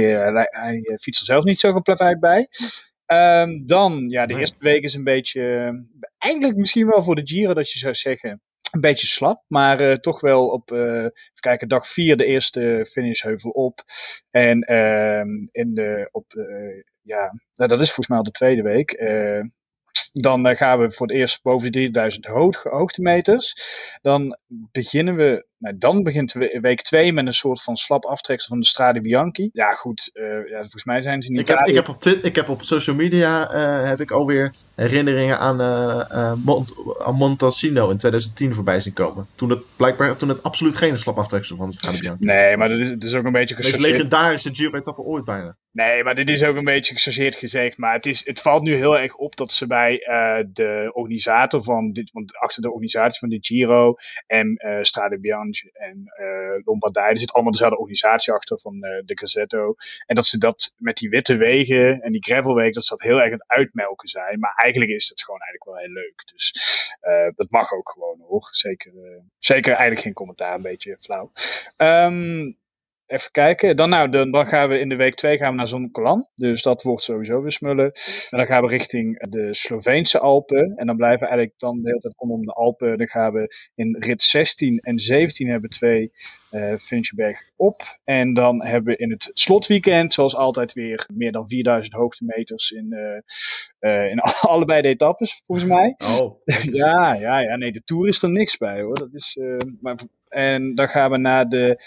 hij fietst er zelf niet zo geplaveid bij. Um, dan, ja, de eerste week is een beetje, eigenlijk misschien wel voor de Giro dat je zou zeggen, een beetje slap. Maar uh, toch wel op, uh, even kijken, dag 4 de eerste finishheuvel op. En uh, in de, op, ja, nou, dat is volgens mij al de tweede week. Dan gaan we voor het eerst boven de 3000 hoogtemeters. Dan beginnen we nou, dan begint week 2 met een soort van slap aftreksel van de Strade Bianchi. Ja, goed. Uh, ja, volgens mij zijn ze niet. Ik heb, ik heb, op, ik heb op social media uh, heb ik alweer herinneringen aan, uh, Mont aan Montalcino in 2010 voorbij zien komen. Toen het blijkbaar toen het absoluut geen slap aftreksel van de Strade Bianchi. Nee, maar dat is, dat is ook een beetje gechargeerd. Het legendarische Giro-etappe ooit bijna. Nee, maar dit is ook een beetje gechargeerd gezegd. Maar het, is, het valt nu heel erg op dat ze bij de organisator van dit, want achter de organisatie van de Giro en Strade Bianchi en uh, Lombardije. Er zit allemaal dezelfde organisatie achter van de Gazzetto. En dat ze dat met die witte wegen en die gravelwegen, dat ze dat heel erg aan het uitmelken zijn. Maar eigenlijk is het gewoon eigenlijk wel heel leuk. Dus dat mag ook gewoon hoor. Zeker, zeker eigenlijk geen commentaar, een beetje flauw. Um, even kijken. Dan, nou, dan, dan, gaan we in de week 2 gaan we naar Zonnekolan. Dus dat wordt sowieso weer smullen. En dan gaan we richting de Sloveense Alpen. En dan blijven we eigenlijk dan de hele tijd rondom de Alpen. Dan gaan we in rit 16 en 17 hebben we twee uh, op. En dan hebben we in het slotweekend, zoals altijd, weer meer dan 4000 hoogtemeters in, uh, uh, in allebei de etappes, volgens mij. Oh. ja, ja, ja, nee, de Tour is er niks bij hoor. Dat is, maar, en dan gaan we naar de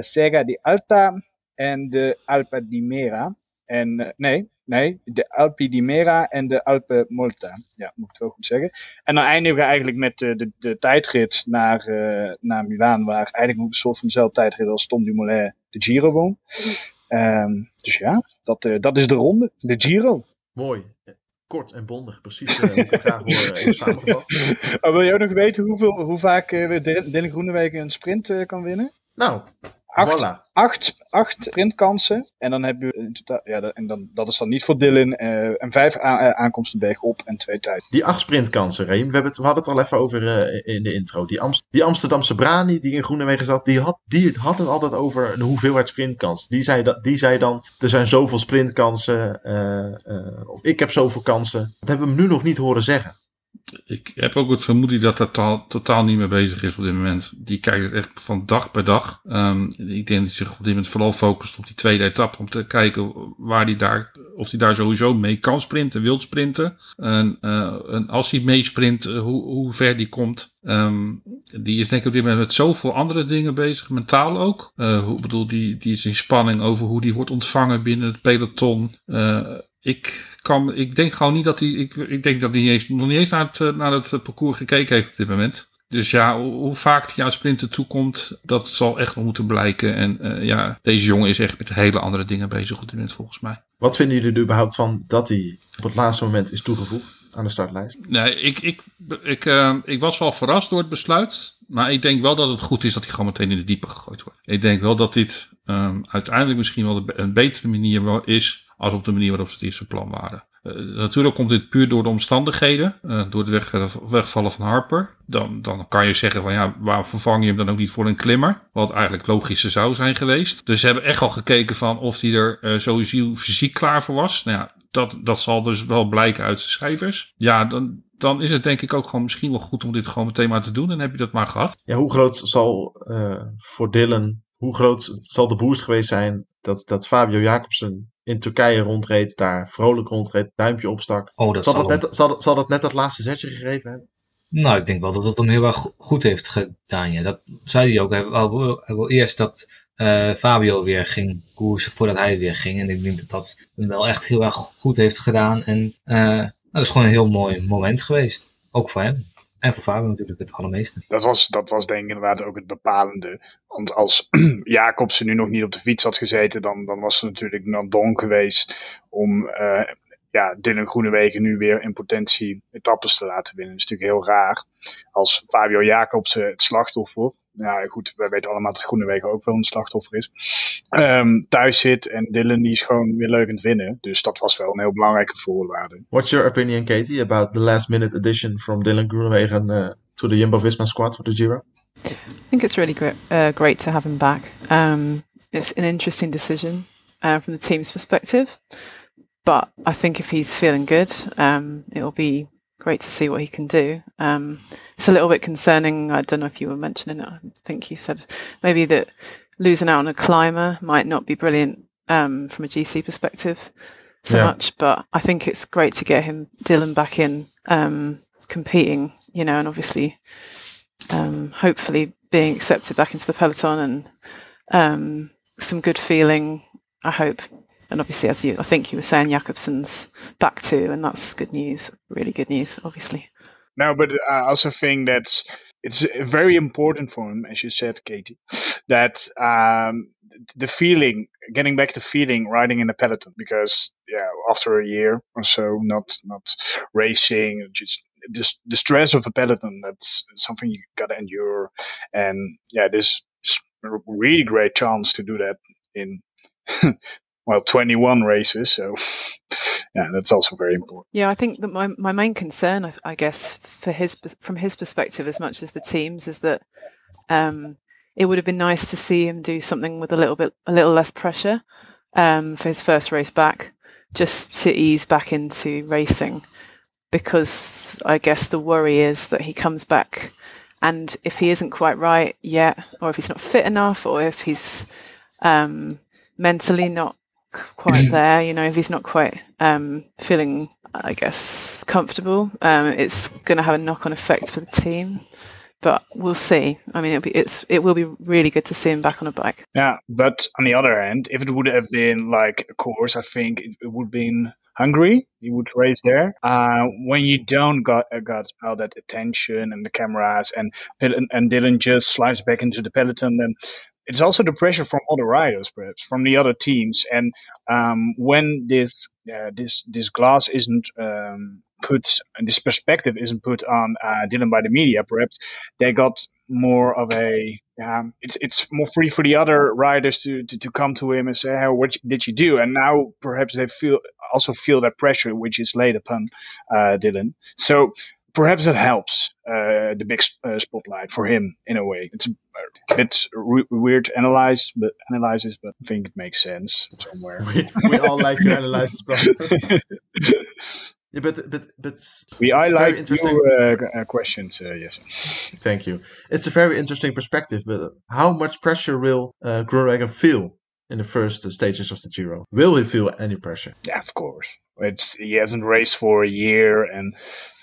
Sega di Alta en de Alpa di Mera. En nee, Nee, de Alpi di Mera en de Alpe Molta. Ja, moet ik het wel goed zeggen. En dan eindigen we eigenlijk met de, de, de tijdrit naar, uh, naar Milaan, waar eigenlijk een soort van dezelfde tijdrit als Tom Dumoulin de Giro won. Um, dus ja, dat, uh, dat is de ronde, de Giro. Mooi. Kort en bondig, precies uh, ik graag horen even samengevat. Oh, wil je ook nog weten hoeveel, hoe vaak uh, Dylan Groenewegen een sprint kan winnen? Nou, Acht, voilà. acht, acht sprintkansen. En dan heb je in totaal, ja, en dan, dat is dan niet voor Dylan. Uh, en vijf eh, aankomsten bergop en twee tijd. Die acht sprintkansen, Reem. We, hebben het, we hadden het al even over uh, in de intro. Die, Amst die Amsterdamse Brani die in Groenewegen zat, die had, die had het altijd over de hoeveelheid sprintkansen. Die zei, dat, die zei dan, er zijn zoveel sprintkansen. Uh, of ik heb zoveel kansen. Dat hebben we hem nu nog niet horen zeggen. Ik heb ook het vermoeden dat dat totaal, niet meer bezig is op dit moment. Die kijkt echt van dag bij dag. Um, ik denk dat hij zich op dit moment vooral focust op die tweede etappe. Om te kijken waar die daar, of hij daar sowieso mee kan sprinten, wil sprinten. En, uh, en als hij meesprint, uh, hoe, hoe ver die komt. Um, die is denk ik op dit moment met zoveel andere dingen bezig, mentaal ook. Uh, hoe bedoel, die, die is in spanning over hoe die wordt ontvangen binnen het peloton. Ik kan, ik denk gewoon niet dat hij. Ik, ik denk dat hij eens, nog niet eens naar het, eh, naar het parcours gekeken heeft op dit moment. Dus ja, hoe vaak hij aan sprinten toekomt, dat zal echt nog moeten blijken. En uh, ja, deze jongen is echt met hele andere dingen bezig op dit moment volgens mij. Wat vinden jullie er überhaupt van dat hij op het laatste moment is toegevoegd aan de startlijst? Nee, ik, ik, ik, uh, ik was wel verrast door het besluit. Maar ik denk wel dat het goed is dat hij gewoon meteen in de diepe gegooid wordt. Ik denk wel dat dit um, uiteindelijk misschien wel een betere manier is als op de manier waarop ze het eerste plan waren. Uh, natuurlijk komt dit puur door de omstandigheden, uh, door het weg, wegvallen van Harper. Dan, dan kan je zeggen van ja, waarom vervang je hem dan ook niet voor een klimmer? Wat eigenlijk logischer zou zijn geweest. Dus ze hebben echt al gekeken van of hij er uh, sowieso fysiek klaar voor was. Nou ja, dat, dat zal dus wel blijken uit de cijfers. Ja, dan, dan is het denk ik ook gewoon misschien wel goed om dit gewoon meteen maar te doen. En heb je dat maar gehad. Ja, hoe groot zal voor Dylan, hoe groot zal de boost geweest zijn dat, dat Fabio Jacobsen in Turkije rondreed, daar vrolijk rondreed, duimpje opstak. Oh, dat zal, dat net, zal, dat, zal dat net dat laatste zetje gegeven hebben? Nou, ik denk wel dat het hem heel erg goed heeft gedaan. Ja. Dat zei hij ook. Hij wil, hij wil eerst dat uh, Fabio weer ging koersen voordat hij weer ging. En ik denk dat dat hem wel echt heel erg goed heeft gedaan. En uh, dat is gewoon een heel mooi moment geweest. Ook voor hem. En voor Fabio natuurlijk het allermeeste. Dat was, dat was denk ik inderdaad ook het bepalende. Want als Jacobsen nu nog niet op de fiets had gezeten, dan, dan was ze natuurlijk naar Don geweest om uh, ja, Dylan Groenewegen nu weer in potentie etappes te laten winnen. Dat is natuurlijk heel raar. Als Fabio Jacobsen het slachtoffer, ja goed, wij weten allemaal dat Groenewegen ook wel een slachtoffer is, um, thuis zit en Dylan die is gewoon weer leuk aan het winnen. Dus dat was wel een heel belangrijke voorwaarde. What's your opinion, Katie, about the last minute addition from Dylan Groenewegen uh, to the Jumbo-Visma squad for the Giro? I think it's really great, uh, great to have him back. Um, it's an interesting decision uh, from the team's perspective. But I think if he's feeling good, um, it'll be great to see what he can do. Um, it's a little bit concerning. I don't know if you were mentioning it. I think you said maybe that losing out on a climber might not be brilliant um, from a GC perspective so yeah. much, but I think it's great to get him Dylan back in um, competing. You know, and obviously, um, hopefully being accepted back into the peloton and um, some good feeling. I hope and obviously, as you, I think you were saying, Jakobsen's back too, and that's good news. Really good news, obviously. No, but I also think that it's very important for him, as you said, Katie, that um, the feeling, getting back the feeling, riding in the peloton, because yeah, after a year or so, not not racing, just just the stress of a peloton, that's something you gotta endure, and yeah, this is a really great chance to do that in well 21 races so yeah that's also very important yeah i think that my, my main concern I, guess for his from his perspective as much as the teams is that um, it would have been nice to see him do something with a little bit, a little less pressure um, for his first race back, just to ease back into racing. Because I guess the worry is that he comes back, and if he isn't quite right yet, or if he's not fit enough, or if he's um, mentally not quite there, you know, if he's not quite um, feeling, I guess, comfortable, um, it's going to have a knock-on effect for the team. But we'll see. I mean, it'll be, it's it will be really good to see him back on a bike. Yeah, but on the other hand, if it would have been like a course, I think it, it would have been Hungary. He would race there. Uh, when you don't got uh, got all that attention and the cameras, and and Dylan just slides back into the peloton, then it's also the pressure from other riders, perhaps from the other teams. And um, when this uh, this this glass isn't um, put, this perspective isn't put on uh, Dylan by the media, perhaps they got more of a. Um, it's it's more free for the other riders to, to, to come to him and say, "Hey, what did you do?" And now perhaps they feel also feel that pressure which is laid upon uh, Dylan. So perhaps it helps uh, the big uh, spotlight for him in a way. It's bit re- weird to analyze, but analyzes, but I think it makes sense somewhere. We, we all like to analyze, yeah, but but but we I like interesting your, uh, uh, questions. Uh, yes, thank you. It's a very interesting perspective. But how much pressure will uh, Groenewegen feel in the first stages of the Giro? Will he feel any pressure? Yeah, of course. It's he hasn't raced for a year, and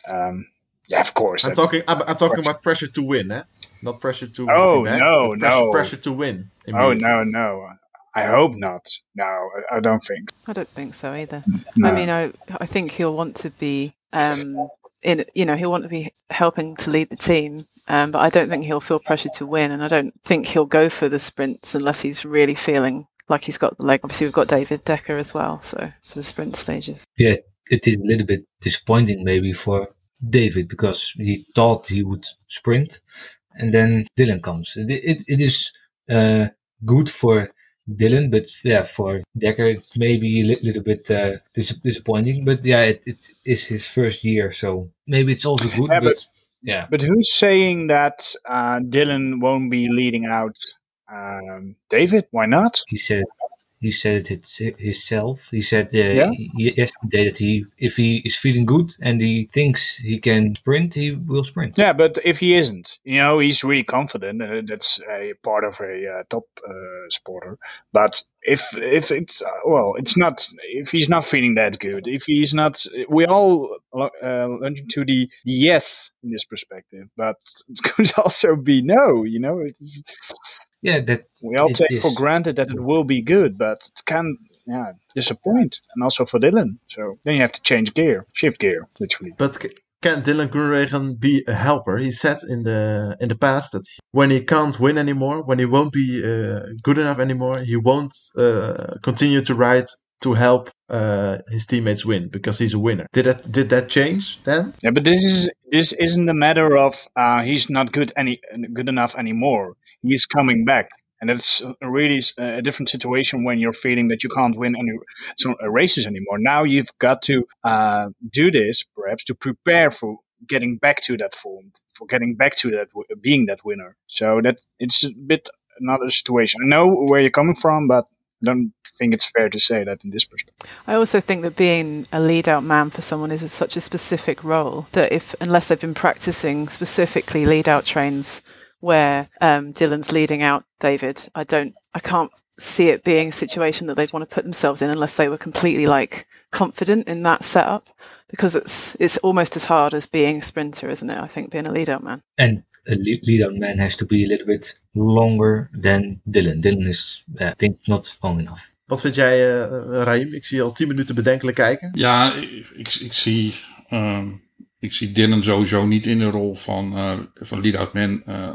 um, yeah, of course. I'm talking. I'm, I'm talking about pressure to win, eh? Not pressure to. Oh back, no, pressure, no. Pressure to win. Oh no, no. I hope not. No, I, I don't think. I don't think so either. No. I mean, I I think he'll want to be um in. You know, he'll want to be helping to lead the team. Um, but I don't think he'll feel pressure to win, and I don't think he'll go for the sprints unless he's really feeling like he's got the leg. Obviously, we've got David Decker as well, so for the sprint stages. Yeah, it is a little bit disappointing maybe for David because he thought he would sprint, and then Dylan comes. It, it, it is uh, good for Dylan, but yeah, for Decker it's maybe a li- little bit uh, dis- disappointing. But yeah, it, it is his first year, so maybe it's also good. Yeah, but, but, yeah. But who's saying that uh, Dylan won't be leading out um, David? Why not? He said he said it himself. He said uh, yeah? yesterday that he, if he is feeling good and he thinks he can sprint, he will sprint. Yeah, but if he isn't, you know, he's really confident. Uh, that's a part of a uh, top uh, sporter. But if if it's uh, well, it's not. If he's not feeling that good, if he's not, we all uh, lunge to the, the yes in this perspective. But it could also be no. You know, it's yeah, that we all take is. for granted that it will be good, but it can yeah disappoint, and also for Dylan. So then you have to change gear, shift gear, literally. But can Dylan Groenewegen be a helper? He said in the in the past that when he can't win anymore, when he won't be uh, good enough anymore, he won't uh, continue to ride to help uh, his teammates win because he's a winner. Did that did that change then? Yeah, but this is this isn't a matter of uh, he's not good any good enough anymore he's coming back. And it's really a different situation when you're feeling that you can't win any uh, races anymore. Now you've got to uh, do this, perhaps, to prepare for getting back to that form, for getting back to that being that winner. So that it's a bit another situation. I know where you're coming from, but I don't think it's fair to say that in this perspective. I also think that being a lead out man for someone is such a specific role that if unless they've been practicing specifically lead out trains where um, Dylan's leading out David. I don't, I can't see it being a situation that they'd want to put themselves in unless they were completely like confident in that setup, because it's it's almost as hard as being a sprinter, isn't it? I think being a lead out man. And a lead out man has to be a little bit longer than Dylan. Dylan is, uh, I think, not long enough. Wat vind jij, uh, Raim? Ik zie je al tien minuten bedenkelijk kijken. Ja, ik, ik, ik zie um, ik zie Dylan sowieso niet in de rol van, uh, van lead-out man. Uh,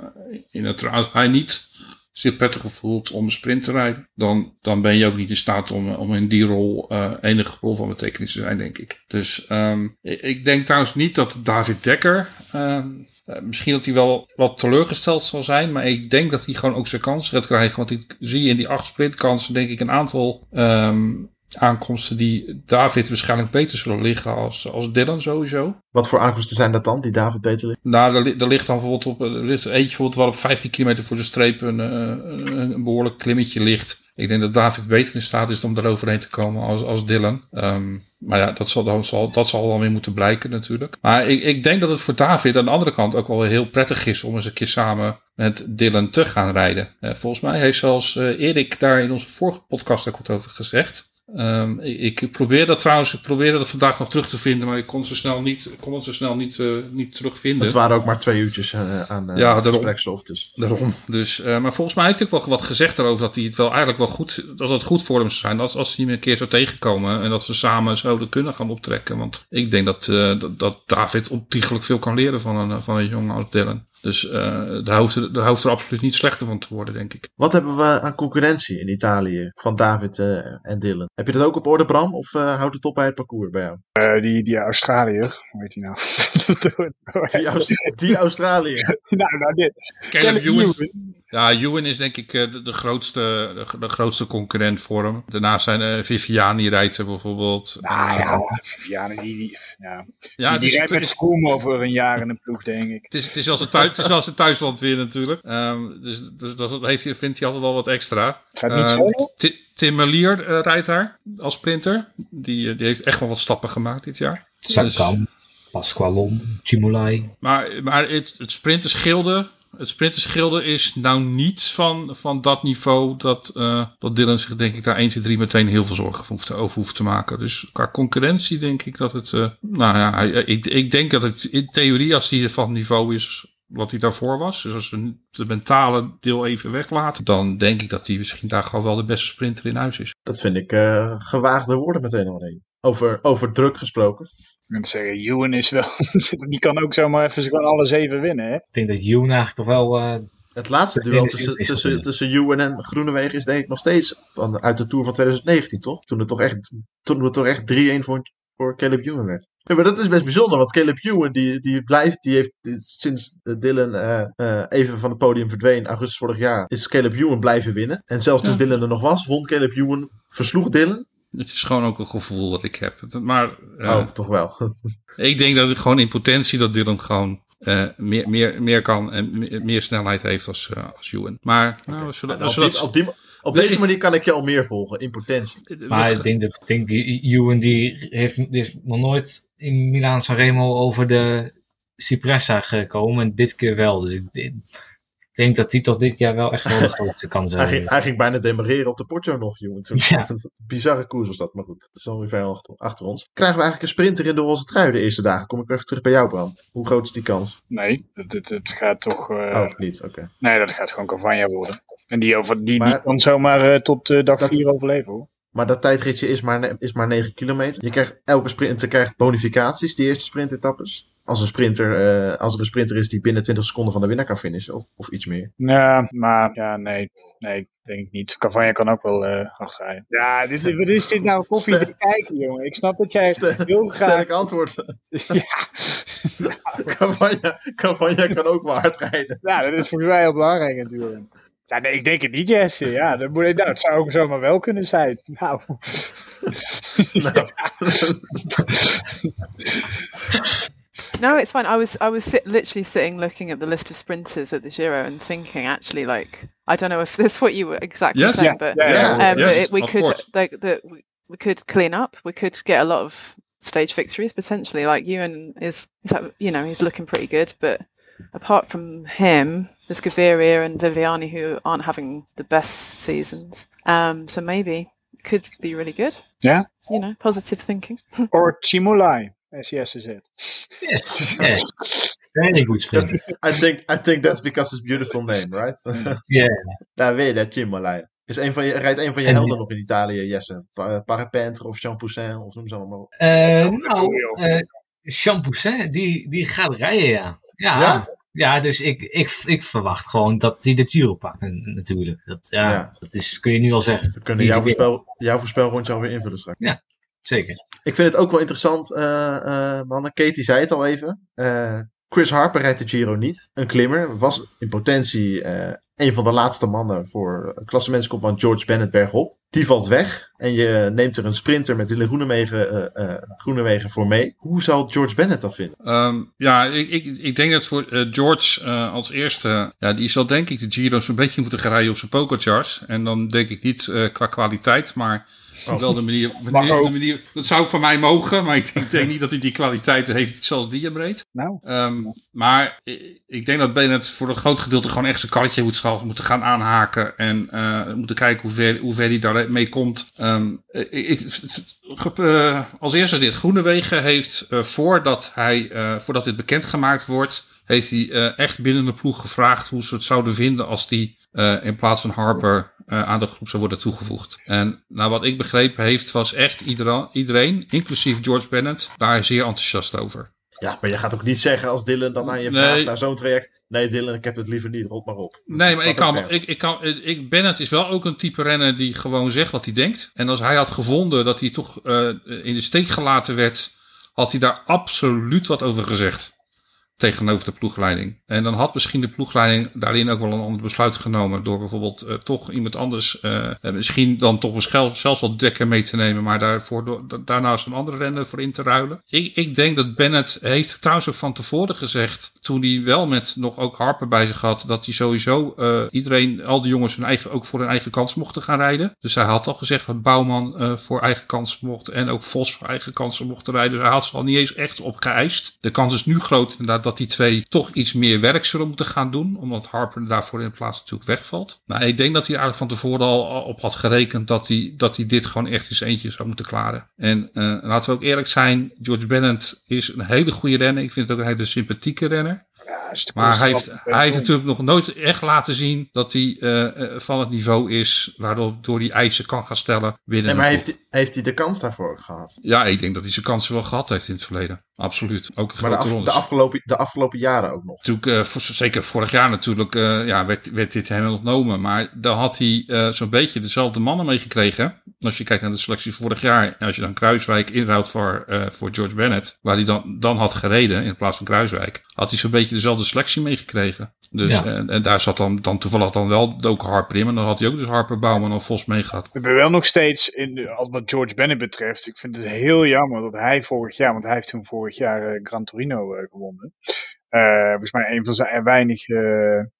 in het, als hij niet zich prettig voelt om een sprint te rijden, dan, dan ben je ook niet in staat om, om in die rol uh, enige rol van betekenis te zijn, denk ik. Dus um, ik denk trouwens niet dat David Dekker, um, misschien dat hij wel wat teleurgesteld zal zijn, maar ik denk dat hij gewoon ook zijn kansen gaat krijgen. Want ik zie in die acht sprintkansen, denk ik, een aantal um, aankomsten die David waarschijnlijk beter zullen liggen als, als Dylan sowieso. Wat voor aankomsten zijn dat dan, die David beter liggen? Nou, er, er ligt dan bijvoorbeeld op, er ligt eentje bijvoorbeeld waar op 15 kilometer voor de streep een, een, een behoorlijk klimmetje ligt. Ik denk dat David beter in staat is om er overheen te komen als, als Dylan. Um, maar ja, dat zal, dan zal, dat zal dan weer moeten blijken natuurlijk. Maar ik, ik denk dat het voor David aan de andere kant ook wel heel prettig is om eens een keer samen met Dylan te gaan rijden. Uh, volgens mij heeft zelfs uh, Erik daar in onze vorige podcast ook wat over gezegd. Um, ik, ik, probeer dat trouwens, ik probeerde dat vandaag nog terug te vinden, maar ik kon, zo snel niet, kon het zo snel niet, uh, niet terugvinden. Het waren ook maar twee uurtjes uh, aan uh, ja, gesprekstof. Dus. Daarom. Dus, maar volgens mij heeft hij wel wat gezegd erover dat hij het wel eigenlijk wel goed, dat het goed voor hem zou zijn als, als hij hem een keer zou tegenkomen en dat we samen zouden kunnen gaan optrekken. Want ik denk dat, dat, dat David ontiegelijk veel kan leren van een, van een jongen als Dylan. Dus uh, daar, hoeft er, daar hoeft er absoluut niet slechter van te worden, denk ik. Wat hebben we aan concurrentie in Italië van David uh, en Dylan? Heb je dat ook op orde, Bram? Of uh, houdt het op bij het parcours bij jou? die, die Australiër, hoe heet die nou? die, Aust die Australiër. nou, nou dit. Caleb Ewan. Ja, Ewan is denk ik de, de, grootste, de, de, grootste concurrent voor hem. Daarnaast zijn Viviani rijdt er bijvoorbeeld. Nou ja, Viviani die, die, ja. ja die, die rijdt met Schoom over een jaar in een ploeg, denk ik. Het is, het is als het thuis het is als het thuisland weer natuurlijk. Um, dus dus dat heeft hij, vindt hij altijd wel wat extra. Gaat niet uh, Tim Melier uh, rijdt daar als sprinter. Die, die heeft echt wel wat stappen gemaakt dit jaar. Sakam, dus, Pasqualon, Chimolai. Maar, maar het, het sprinterschilde het sprinterschilder is nou niet van, van dat niveau dat, uh, dat Dylan zich denk ik daar 1, 2, 3 meteen heel veel zorgen over hoeft te maken. Dus qua concurrentie denk ik dat het, uh, nou ja, ik, ik denk dat het in theorie als hij van niveau is wat hij daarvoor was. Dus als we het mentale deel even weglaten, dan denk ik dat hij misschien daar gewoon wel de beste sprinter in huis is. Dat vind ik uh, gewaagde woorden meteen al. Over, over druk gesproken. Ik zeggen, Ewan is wel. die kan ook zomaar even gewoon alles even winnen. Hè? Ik denk dat Ewan eigenlijk toch wel. Uh, het laatste duel tussen, tussen, tussen Ewan en Groenewegen is denk ik nog steeds van, uit de Tour van 2019, toch? Toen het toch echt, toen het toch echt 3-1 voor, voor Caleb Ewan werd. Ja, maar dat is best bijzonder, want Caleb Ewan die, die blijft, die heeft sinds Dylan uh, uh, even van het podium verdween, augustus vorig jaar, is Caleb Ewan blijven winnen. En zelfs toen ja. Dylan er nog was, won Caleb Ewan, versloeg Dylan. Het is gewoon ook een gevoel dat ik heb. Maar, uh, oh, toch wel. ik denk dat ik gewoon in potentie dat Dylan gewoon meer, meer, meer kan en meer, meer snelheid heeft als, als Ewan. Maar nou, okay. we zullen, nou, op, die, op, die, op deze manier kan ik je al meer volgen, in potentie. Maar ik denk dat denk, Ewan die heeft, die heeft nog nooit in Milaan Sanremo over de Cipressa gekomen. En dit keer wel. Dus ik, denk dat hij toch dit jaar wel echt wel de grootste kan zijn. hij, ging, hij ging bijna demareren op de Porto nog, jongen. Ja. Bizarre koers was dat, maar goed. Dat is alweer ver achter, achter, ons. Krijgen we eigenlijk een sprinter in de roze trui de eerste dagen? Kom ik even terug bij jou, Bram. Hoe groot is die kans? Nee, het, het, het gaat toch... Uh... Oh, niet, oké. Nee, dat gaat gewoon Cavagna worden. En die, over, die, maar, die kan zomaar uh, tot uh, dag 4 overleven, hoor. Maar dat tijdritje is maar, is maar 9 kilometer. Je krijgt, elke sprinter krijgt bonificaties, die eerste sprintetappes. Als, een sprinter, uh, als er een sprinter is die binnen 20 seconden van de winnaar kan finishen, of, of iets meer. Ja, maar ja, nee. Nee, denk ik niet. Cavagna kan ook wel uh, achterrijden. Ja, dit, wat is dit nou koffie Ster te kijken, jongen? Ik snap dat jij Ster heel graag... Sterk antwoord. ja. Cavagna, Cavagna kan ook wel hard rijden. Ja, dat is voor mij heel belangrijk natuurlijk. Ja, nee, ik denk het niet, Jesse. Ja, dat, moet, nou, het zou ook zomaar wel kunnen zijn. Nou. nou. No, it's fine. I was I was sit, literally sitting looking at the list of sprinters at the Giro and thinking, actually, like I don't know if this is what you were exactly yes, saying, yeah, but yeah, yeah. Um, yes, it, we could like the we could clean up. We could get a lot of stage victories potentially. Like Ewan is, is that, you know, he's looking pretty good, but apart from him, there's Gaviria and Viviani who aren't having the best seasons. Um, so maybe could be really good. Yeah. You know, positive thinking. or Chimulai, as yes is it. Yes. yes. Very good spelling. I think I think that's because it's beautiful name, right? yeah. Davide Chimolai. Is een van je, rijdt een van je helden nog in Italië, Jesse? Parapentre of Jean Poussin of noem ze allemaal op. Uh, nou, uh, Jean Poussin, die, die gaat rijden, ja. Ja, ja? ja dus ik, ik, ik verwacht gewoon dat hij de Giro pakt natuurlijk. Dat, ja, ja, dat is, kun je nu al zeggen. We kunnen jouw, voorspel, jouw voorspelrondje alweer invullen straks. Ja, zeker. Ik vind het ook wel interessant, uh, uh, mannen. Katie zei het al even. Uh, Chris Harper rijdt de Giro niet. Een klimmer. Was in potentie een van de laatste mannen voor klassementskoopman George Bennett bergop. Die valt weg en je neemt er een sprinter met Dylan Groenewegen, uh, Groenewegen voor mee. Hoe zou George Bennett dat vinden? Um, ja, ik, ik, ik denk dat voor uh, George uh, als eerste, ja, die zal denk ik de Giro's een beetje moeten gaan rijden op zijn pokerchars. En dan denk ik niet qua kwaliteit, maar Oh. Wel de manier, manier, de manier, dat zou ik van mij mogen, maar ik denk, niet dat hij die kwaliteiten heeft zoals die hem reed. Nou. Um, maar ik denk dat Bennett voor een groot gedeelte gewoon echt zijn karretje moet moeten gaan aanhaken. En uh, moeten kijken hoe ver, hoe ver hij daarmee komt. Um, ik, uh, als eerste dit. Groenewegen heeft uh, voordat, hij, voordat dit bekendgemaakt wordt heeft hij uh, echt binnen de ploeg gevraagd hoe ze het zouden vinden als die uh, in plaats van Harper uh, aan de groep zou worden toegevoegd. En nou, wat ik begrepen heeft, was echt iedereen, iedereen, inclusief George Bennett, daar zeer enthousiast over. Ja, maar je gaat ook niet zeggen als Dylan dan aan je vraagt nee. naar zo'n traject. Nee, Dylan, ik heb het liever niet, rot maar op. Nee, maar ik kan, ik, ik kan, ik, Bennett is wel ook een type renner die gewoon zegt wat hij denkt. En als hij had gevonden dat hij toch uh, in de steek gelaten werd, had hij daar absoluut wat over gezegd tegenover de ploegleiding. En dan had misschien de ploegleiding daarin ook wel een ander besluit genomen. Door bijvoorbeeld uh, toch iemand anders, uh, misschien dan toch zelfs wel dekker mee te nemen. Maar daarvoor daarnaast een andere renner voor in te ruilen. Ik, ik denk dat Bennett heeft trouwens ook van tevoren gezegd. Toen hij wel met nog ook Harper bij zich had. Dat hij sowieso iedereen, al die jongens hun eigen, ook voor hun eigen kans mochten gaan rijden. Dus hij had al gezegd dat Bouwman voor eigen kans mocht. En ook Vos voor eigen kansen mochten rijden. Dus hij had ze al niet eens echt op geëist. De kans is nu groot inderdaad dat die twee toch iets meer werk zullen moeten gaan doen. Omdat Harper daarvoor in plaats natuurlijk wegvalt. Maar ik denk dat hij eigenlijk van tevoren al op had gerekend dat hij, dat hij dit gewoon echt eens eentje zou moeten klaren. En uh, laten we ook eerlijk zijn, George Bennett is een hele goede renner. Ik vind het ook een hele sympathieke renner maar hij heeft, hij heeft natuurlijk nog nooit echt laten zien dat hij uh, van het niveau is waardoor door die eisen kan gaan stellen binnen. Nee, maar heeft hij, heeft hij de kans daarvoor gehad? Ja, ik denk dat hij zijn kansen wel gehad heeft in het verleden. Absoluut. Ook maar de, af, de, afgelopen, de afgelopen jaren ook nog. Natuurlijk, uh, voor, zeker vorig jaar natuurlijk, uh, ja, werd, werd dit hem ontnomen. Maar dan had hij uh, zo'n beetje dezelfde mannen meegekregen. Als je kijkt naar de selectie vorig jaar. Als je dan Kruiswijk inruilt voor, voor George Bennett. Waar hij dan, dan had gereden in plaats van Kruiswijk. Had hij zo'n beetje dezelfde selectie meegekregen. Dus, en, en, daar zat dan, dan toevallig dan wel ook Harper in. En dan had hij ook dus Harper Bouwman of Vos meegehad. Ik ben wel nog steeds, in, wat George Bennett betreft, ik vind het heel jammer dat hij vorig jaar, want hij heeft toen vorig jaar uh, Gran Torino uh, gewonnen. Uh, volgens mij een van zijn weinige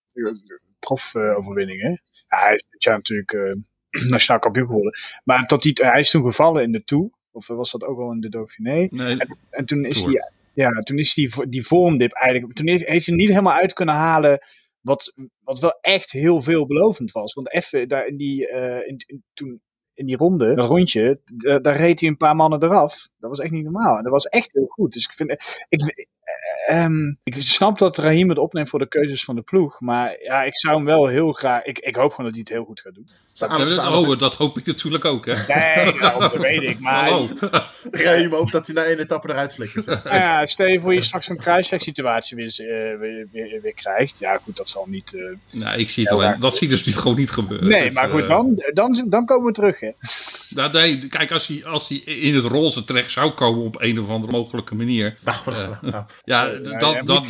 prof-overwinningen. hij is dit jaar natuurlijk nationaal kampioen geworden. Maar tot die, hij is toen gevallen in de Tour. Of was dat ook wel in de Dauphiné? Nee, en, en toen is hij ja, toen is die, die vormdip eigenlijk. Toen heeft, heeft hij niet helemaal uit kunnen halen. Wat, wat wel echt heel veelbelovend was. Want even daar in die, uh, in, in, toen, in die ronde, dat rondje, daar reed hij een paar mannen eraf. Dat was echt niet normaal. En dat was echt heel goed. Dus ik vind. Ik, Um, ik snap dat Rahim het opneemt voor de keuzes van de ploeg. Maar ja, ik zou hem wel heel graag. Ik, ik hoop gewoon dat hij het heel goed gaat doen. oh, dat hoop ik natuurlijk ook, hè? Nee, nou, dat weet ik. Maar. Rahim hoopt dat hij na één etappe eruit flikkert. ja, stel je voor je straks een kruisweg-situatie weer, uh, weer, weer, weer, krijgt. Ja, goed, dat zal niet. Uh, nou, ik zie het alleen. Dat zie dus niet, gewoon niet gebeuren. Nee, dus, maar goed, dan, dan, dan komen we terug, hè? Nou, nee, kijk, als hij, als hij in het roze terecht zou komen op een of andere mogelijke manier. Nou, ja, dan, dan,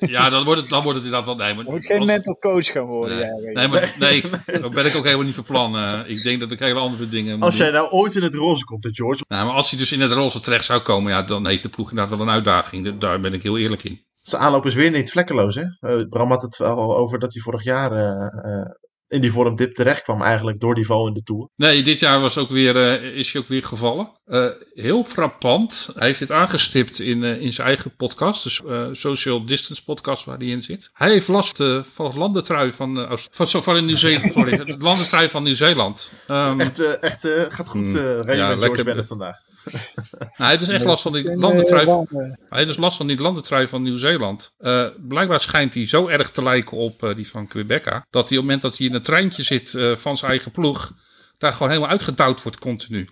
ja, dan wordt het, dan wordt het inderdaad wel. Nee, maar, moet geen mental coach gaan worden. Nee, nee, maar, nee, ben ik ook helemaal niet van plan. Uh, ik denk dat ik hele andere dingen. Als jij nou ooit in het roze komt, de George. Nou, maar als hij dus in het roze terecht zou komen, ja, dan heeft de ploeg inderdaad wel een uitdaging. Daar ben ik heel eerlijk in. Zijn aanloop is weer niet vlekkeloos, hè? Uh, Bram had het wel over dat hij vorig jaar uh, in die vormdip terecht kwam eigenlijk door die val in de Tour. Nee, dit jaar was ook weer, uh, is hij ook weer gevallen. Uh, heel frappant. Hij heeft dit aangestipt in, uh, in zijn eigen podcast, dus Social Distance podcast waar hij in zit. Hij heeft last van het landentrui van, van, van in Nieuw-Zeeland, sorry, het landentrui van Nieuw-Zeeland. Um, echt, echt gaat goed, mm, ja, met George Bennett vandaag. nou, hij heeft dus echt last van die landentrui. Hij heeft dus last van die landentrui van Nieuw-Zeeland. Uh, blijkbaar schijnt hij zo erg te lijken op uh, die van Quebeca. Dat hij op het moment dat hij in een treintje zit uh, van zijn eigen ploeg daar gewoon helemaal uitgedouwd wordt continu.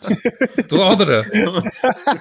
Door anderen.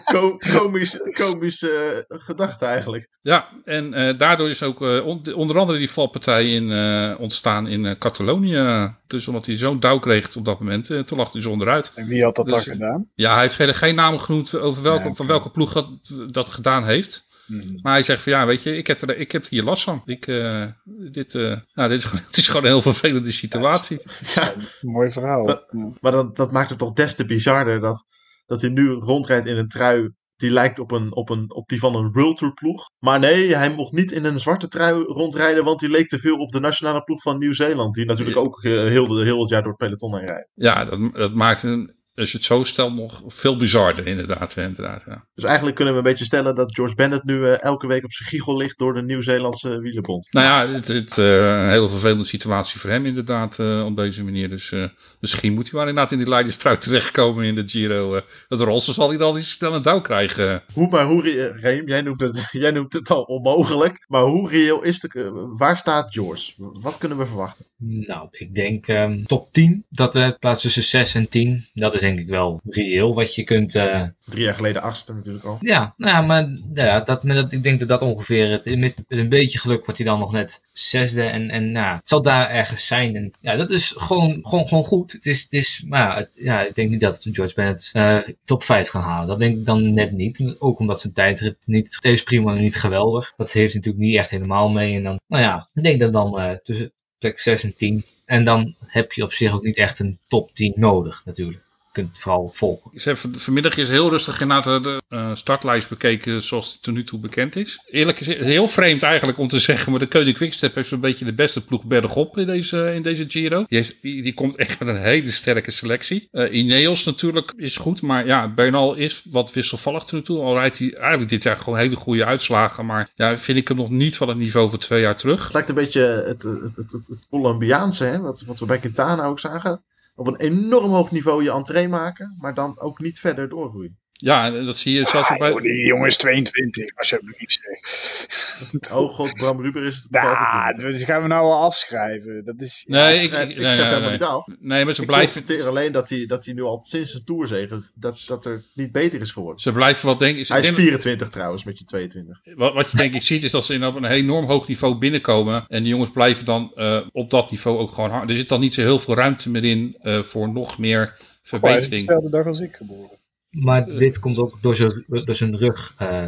Ko komisch, komisch uh, gedachte eigenlijk. Ja, en uh, daardoor is ook uh, on onder andere die valpartij in, ontstaan in Catalonië. Dus omdat hij zo'n douw kreeg op dat moment, toen lag hij zonder uit. En wie had dat dus, dan gedaan? Ja, hij heeft geen namen genoemd over welke, van welke ploeg dat, dat gedaan heeft. Mhm. Maar hij zegt van ja, weet je, ik heb, er, ik heb hier last van. Ik, uh, dit, uh, nou, dit is, het is gewoon een heel vervelende situatie. Ja, mooi verhaal. Maar, maar dat, dat maakt het toch des te bizarder dat, dat hij nu rondrijdt in een trui die lijkt op, een, op, een, op die van een World Tour ploeg. Maar nee, hij mocht niet in een zwarte trui rondrijden, want die leek te veel op de nationale ploeg van Nieuw-Zeeland. Die natuurlijk ook heel, heel het jaar door het peloton heen rijdt. Ja, dat, dat maakt een als je het zo stelt, nog veel bizarder inderdaad. inderdaad ja. Dus eigenlijk kunnen we een beetje stellen dat George Bennett nu uh, elke week op zijn giegel ligt door de Nieuw-Zeelandse wielenbond. Nou ja, het is uh, een hele vervelende situatie voor hem inderdaad uh, op deze manier. Dus misschien moet hij maar inderdaad in die leiderstrui terechtkomen in de Giro. het Rolse zal hij dan niet snel een touw krijgen. Hoe, maar hoe, Reem, jij noemt, het, jij noemt het al onmogelijk. Maar hoe reëel is de, waar staat George? Wat kunnen we verwachten? Nou, ik denk um, top 10. Dat de plaats tussen 6 en 10. Dat is denk ik wel reëel wat je kunt. Uh... Drie jaar geleden achtste natuurlijk al. Ja, nou, maar ja, dat, dat, ik denk dat dat ongeveer. Het, met, met een beetje geluk wordt hij dan nog net zesde. En, en nou, het zal daar ergens zijn. En ja, dat is gewoon, gewoon, gewoon goed. Het is, het is, maar het, ja, ik denk niet dat George Bennett uh, top 5 kan halen. Dat denk ik dan net niet. Ook omdat zijn tijdrit niet. Het is prima, maar niet geweldig. Dat heeft hij natuurlijk niet echt helemaal mee. En dan, nou ja, ik denk dat dan uh, tussen plek 6 en 10. En dan heb je op zich ook niet echt een top 10 nodig, natuurlijk kunt vooral volgen. Ik heb vanmiddag is heel rustig inderdaad de uh, startlijst bekeken zoals het tot nu toe bekend is. Eerlijk is heel vreemd eigenlijk om te zeggen, maar de Koning Quickstep heeft zo'n beetje de beste ploeg bergop in deze, in deze Giro. Die, heeft, die, komt echt met een hele sterke selectie. Uh, Ineos natuurlijk is goed, maar ja, Bernal is wat wisselvallig tot nu toe. Al rijdt hij eigenlijk dit jaar gewoon hele goede uitslagen, maar ja, vind ik hem nog niet van het niveau van twee jaar terug. Het lijkt een beetje het, het, het, het, het Colombiaanse, hè? Wat, wat we bij Quintana ook zagen op een enorm hoog niveau je entree maken, maar dan ook niet verder doorgroeien. Ja, dat zie je zelfs ah, bij... Joh, die jongen is 22, als je het lief zegt. Oh god, Bram Ruber is het Ja, dat gaan we nou al afschrijven. Dat is... Nee, ik, ik, ik, schrijf helemaal niet af. Nee, maar ze ik constateer alleen dat hij, dat hij nu al sinds de Tourzege, dat, dat er niet beter is geworden. Ze blijven wat denk ik... Hij is 24 trouwens, met je 22. Wat, wat je denk ik ziet, is dat ze in op een enorm hoog niveau binnenkomen. En die jongens blijven dan uh, op dat niveau ook gewoon hard. Er zit dan niet zo heel veel ruimte meer in uh, voor nog meer verbetering. Goh, dezelfde dag als ik geboren. Maar uh, dit komt ook door zijn, door zijn rug. Uh,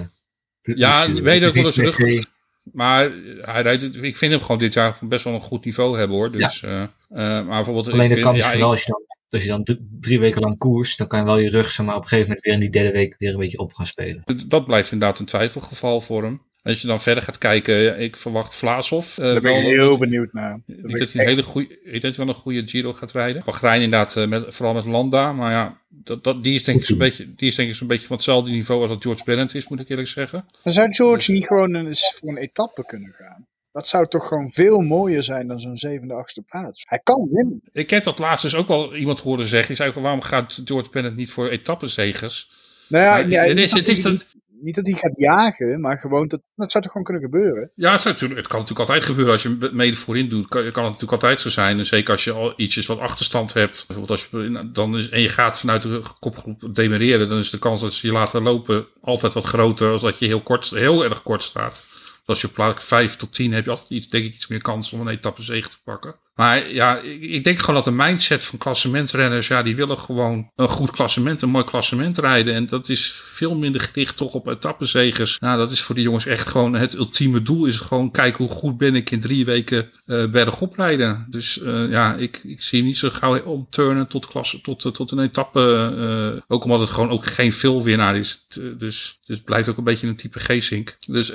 ja, weet ook door zijn rug. Maar hij rijdt, ik vind hem gewoon dit jaar best wel een goed niveau hebben hoor. Dus, ja. uh, maar bijvoorbeeld, Alleen ik dat kan vind, ja, wel als je dan, als je dan drie weken lang koers, dan kan je wel je rug zeg maar, op een gegeven moment weer in die derde week weer een beetje op gaan spelen. Dat blijft inderdaad een twijfelgeval voor hem. Als je dan verder gaat kijken, ik verwacht Vlaashoff. Uh, Daar ben ik heel benieuwd naar. Ik denk dat hij een hele goede, ik denk dat hij wel een goede Giro gaat rijden. Bahrein inderdaad, uh, met, vooral met Landa. Maar ja, dat, dat, die is denk ik zo'n beetje, die is denk ik zo'n beetje van hetzelfde niveau als dat George Bennett is, moet ik eerlijk zeggen. Dan zou George niet gewoon eens voor een etappe kunnen gaan? Dat zou toch gewoon veel mooier zijn dan zo'n zevende, achtste plaats. Hij kan winnen. Ik heb dat laatst dus ook wel iemand horen zeggen. Die zei van waarom gaat George Bennett niet voor etappenzegers? Nou ja, maar, ja het is, het is dan, niet dat hij gaat jagen, maar gewoon dat, dat zou toch gewoon kunnen gebeuren? Ja, het, het kan natuurlijk altijd gebeuren als je mede voorin doet. Kan, kan het natuurlijk altijd zo zijn. En zeker als je al ietsjes wat achterstand hebt. Bijvoorbeeld als je, dan is, en je gaat vanuit de kopgroep demereren. Dan is de kans dat ze je laten lopen altijd wat groter. Als dat je heel, kort, heel erg kort staat. Als je plaats 5 tot 10 heb je altijd iets, denk ik iets meer kans om een etappe zege te pakken. Maar ja, ik, ik denk gewoon dat de mindset van klassementrenners, ja, die willen gewoon een goed klassement, een mooi klassement rijden. En dat is veel minder gericht toch op etappenzegers. Nou, dat is voor die jongens echt gewoon het ultieme doel. Is gewoon kijken hoe goed ben ik in drie weken uh, bergop rijden. Dus uh, ja, ik, ik zie niet zo gauw omturnen tot, klasse, tot, uh, tot een etappe. ook omdat het gewoon ook geen veelwinnaar is. Dus, dus het blijft ook een beetje een type G-Sync. Dus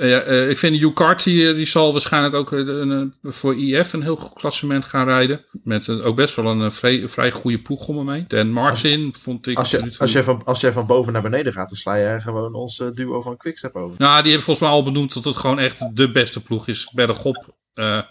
ik vind Hugh Carty, die zal waarschijnlijk ook voor IF een heel goed klassement gaan rijden. Met ook best wel een vrij, vrij goede ploeg om me mee. Dan Martin als, vond ik... Als, je, als, jij van, als jij van boven naar beneden gaat, dan sla je gewoon ons duo van Quickstep over. Nou, die hebben volgens mij al benoemd dat het gewoon echt de beste ploeg is. Bergop. Uh,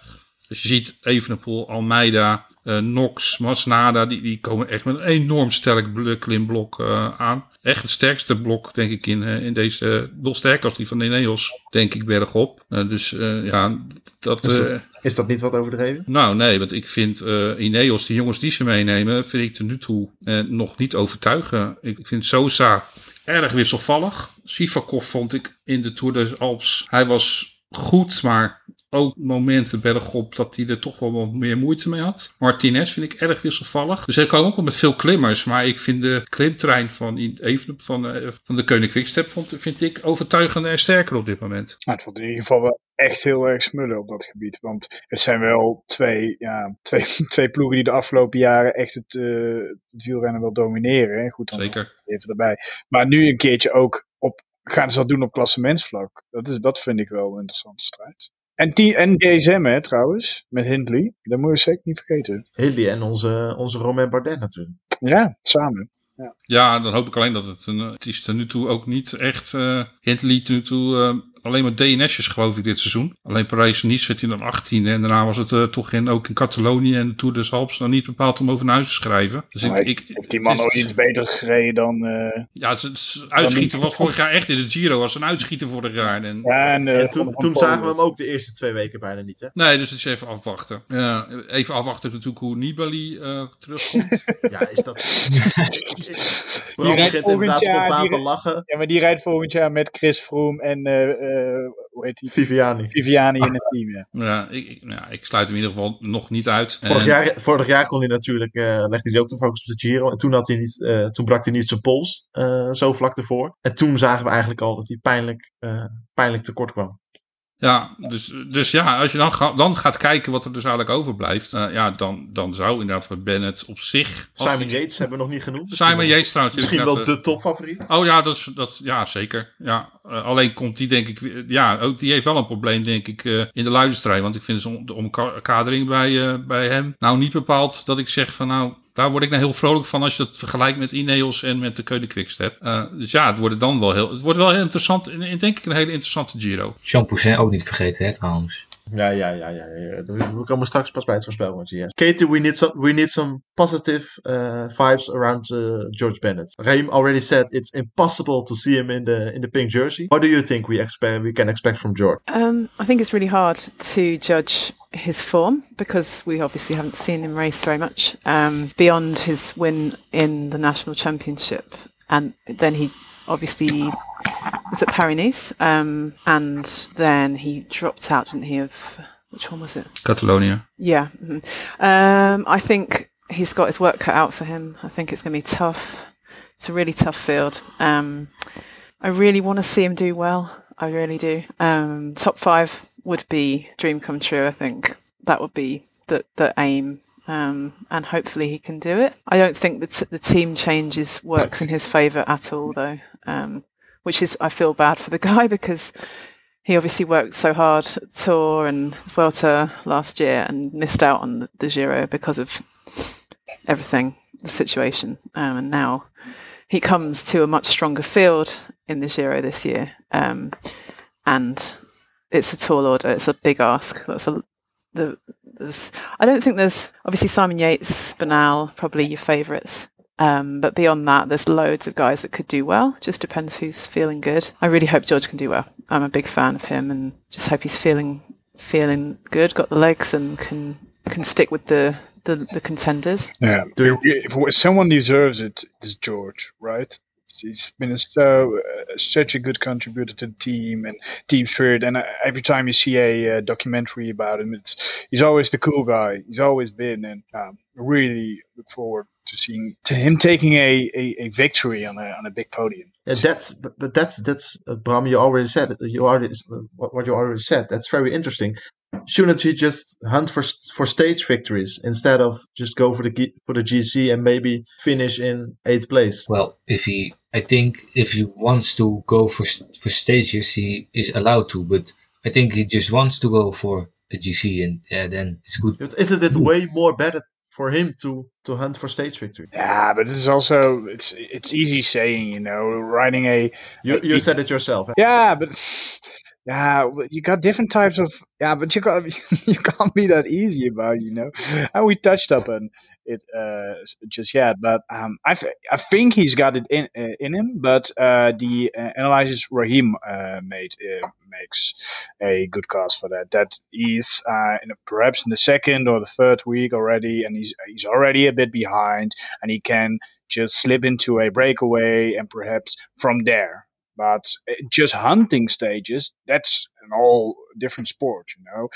dus je ziet Evenepoel, Almeida, uh, Nox, Masnada, die, die komen echt met een enorm sterk klimblok uh, aan. Echt het sterkste blok, denk ik, in, uh, in deze, nog sterker als die van de Ineos, denk ik, bergop. dus ja, dat... Is dat, is dat niet wat overdreven? Nou, nee, want ik vind Ineos, die jongens die ze meenemen, vind ik tot nu toe nog niet overtuigen. Ik, ik vind Sosa erg wisselvallig. Sivakov vond ik in de Tour des Alps, hij was goed, maar ook momenten bergop dat hij er toch wel wat meer moeite mee had. Martinez vind ik erg wisselvallig. Dus hij kan ook wel met veel klimmers. Maar ik vind de klimtrein van, even, van, uh, van de Koning Quickstep vond, vind ik overtuigender en sterker op dit moment. Nou, het vond in ieder geval wel echt heel erg smullen op dat gebied. Want het zijn wel twee, ja, twee, twee ploegen die de afgelopen jaren echt het, uh, het wielrennen wel domineren. Goed, dan Zeker. even erbij. Maar nu een keertje ook op, gaan ze dat doen op klassementsvlak. Dat, is, dat vind ik wel een interessante strijd. En, die, en DSM, hè, trouwens, met Hindley. Dat moet je zeker niet vergeten. Hindley en onze, onze Romain Bardet natuurlijk. Ja, samen. Ja. ja, dan hoop ik alleen dat het een. Het is ten nu toe ook niet echt. Uh, Hindley ten nu toe. Alleen maar DNS'jes geloof ik dit seizoen. Alleen Parijs-Nice werd hij dan 18 en daarna was het uh, toch in, ook in Catalonië en de Tour des Alpes nog niet bepaald om over naar huis te schrijven. Dus ik, ik, heeft die man ook iets beter gereden dan... Uh, ja, het uitschieter was vorig jaar echt in de Giro, was een uitschieter vorig jaar. En, ja, en, uh, en toen, toen zagen we hem ook de eerste twee weken bijna niet, hè? Nee, dus het is even afwachten. even afwachten natuurlijk hoe Nibali terugkomt. ja, is dat... Bram begint inderdaad spontaan te lachen. Ja, maar die rijdt volgend jaar met Chris Froome en uh, hoe heet die? Viviani. Viviani in het team, ja. Ja, ik, ik, nou, ik sluit hem in ieder geval nog niet uit. Vorig, en... jaar, vorig jaar kon hij natuurlijk, uh, legde hij ook de focus op de Giro. En toen, had hij niet, uh, toen brak hij niet zijn pols, zo vlak ervoor. En toen zagen we eigenlijk al dat hij pijnlijk, pijnlijk tekort kwam. Ja, dus, dus ja, als je dan, ga, dan gaat kijken wat er dus eigenlijk overblijft, uh, ja, dan, dan zou inderdaad voor Bennett op zich... Simon Yates hebben we nog niet genoemd. Simon Yates trouwens. Misschien wel de topfavoriet. Oh ja, dat, is, dat, ja zeker. Ja, uh, alleen komt die denk ik, ja, ook die heeft wel een probleem denk ik uh, in de luiderstrijd. Want ik vind de omkadering bij, bij hem nou niet bepaald dat ik zeg van nou, daar word ik nou heel vrolijk van als je dat vergelijkt met Ineos en met de Keulen Quickstep. Uh, dus ja, het wordt dan wel heel, het wordt wel heel interessant, in, denk ik een hele interessante Giro. Jean Poussin ook niet vergeten hè trouwens. Ja, ja, ja, ja, ja. We komen straks pas bij het voorspelmomentje. Yes. Katie, we need some, we need some positive uh, vibes around uh, George Bennett. Raim already said it's impossible to see him in the in the pink jersey. What do you think we expect we can expect from George? Um, I think it's really hard to judge his form because we obviously haven't seen him race very much um, beyond his win in the national championship, and then he obviously was at Paris Nice, um, and then he dropped out, didn't he? Of which one was it? Catalonia. Yeah, mm-hmm. um, I think he's got his work cut out for him. I think it's going to be tough. It's a really tough field. Um, I really want to see him do well. I really do. Um, top five would be dream come true. I think that would be the the aim um, and hopefully he can do it. I don't think that the team changes works in his favour at all, though, um, which is I feel bad for the guy because he obviously worked so hard at Tour and Vuelta last year and missed out on the Giro because of everything, the situation, um, and now he comes to a much stronger field in the Giro this year, um, and it's a tall order. It's a big ask. That's a the I don't think there's obviously Simon Yates, Banal, probably your favourites. Um, but beyond that, there's loads of guys that could do well. Just depends who's feeling good. I really hope George can do well. I'm a big fan of him, and just hope he's feeling feeling good, got the legs, and can can stick with the the, the contenders. Yeah, if someone deserves it, it's George, right? He's been so uh, such a good contributor to the team and team spirit. And uh, every time you see a uh, documentary about him, it's he's always the cool guy. He's always been, and um, really look forward to seeing to him taking a, a, a, victory on a on a big podium. Yeah, that's but, but that's that's uh, Bram. You already said. You already what you already said. That's very interesting shouldn't he just hunt for for stage victories instead of just go for the for the GC and maybe finish in eighth place? Well, if he, I think if he wants to go for for stages, he is allowed to. But I think he just wants to go for a GC, and yeah, then it's good. But isn't it way more better for him to to hunt for stage victory? Yeah, but it's also it's it's easy saying, you know, riding a. You you a, said it yourself. Eh? Yeah, but yeah, you got different types of yeah, but you got you can't be that easy about you know. And we touched upon it uh, just yet, but um, I th- I think he's got it in uh, in him. But uh, the uh, analysis Raheem uh, made uh, makes a good cause for that. That he's in a, perhaps in the second or the third week already, and he's he's already a bit behind, and he can just slip into a breakaway, and perhaps from there But just hunting stages, that's an all different sport, you know.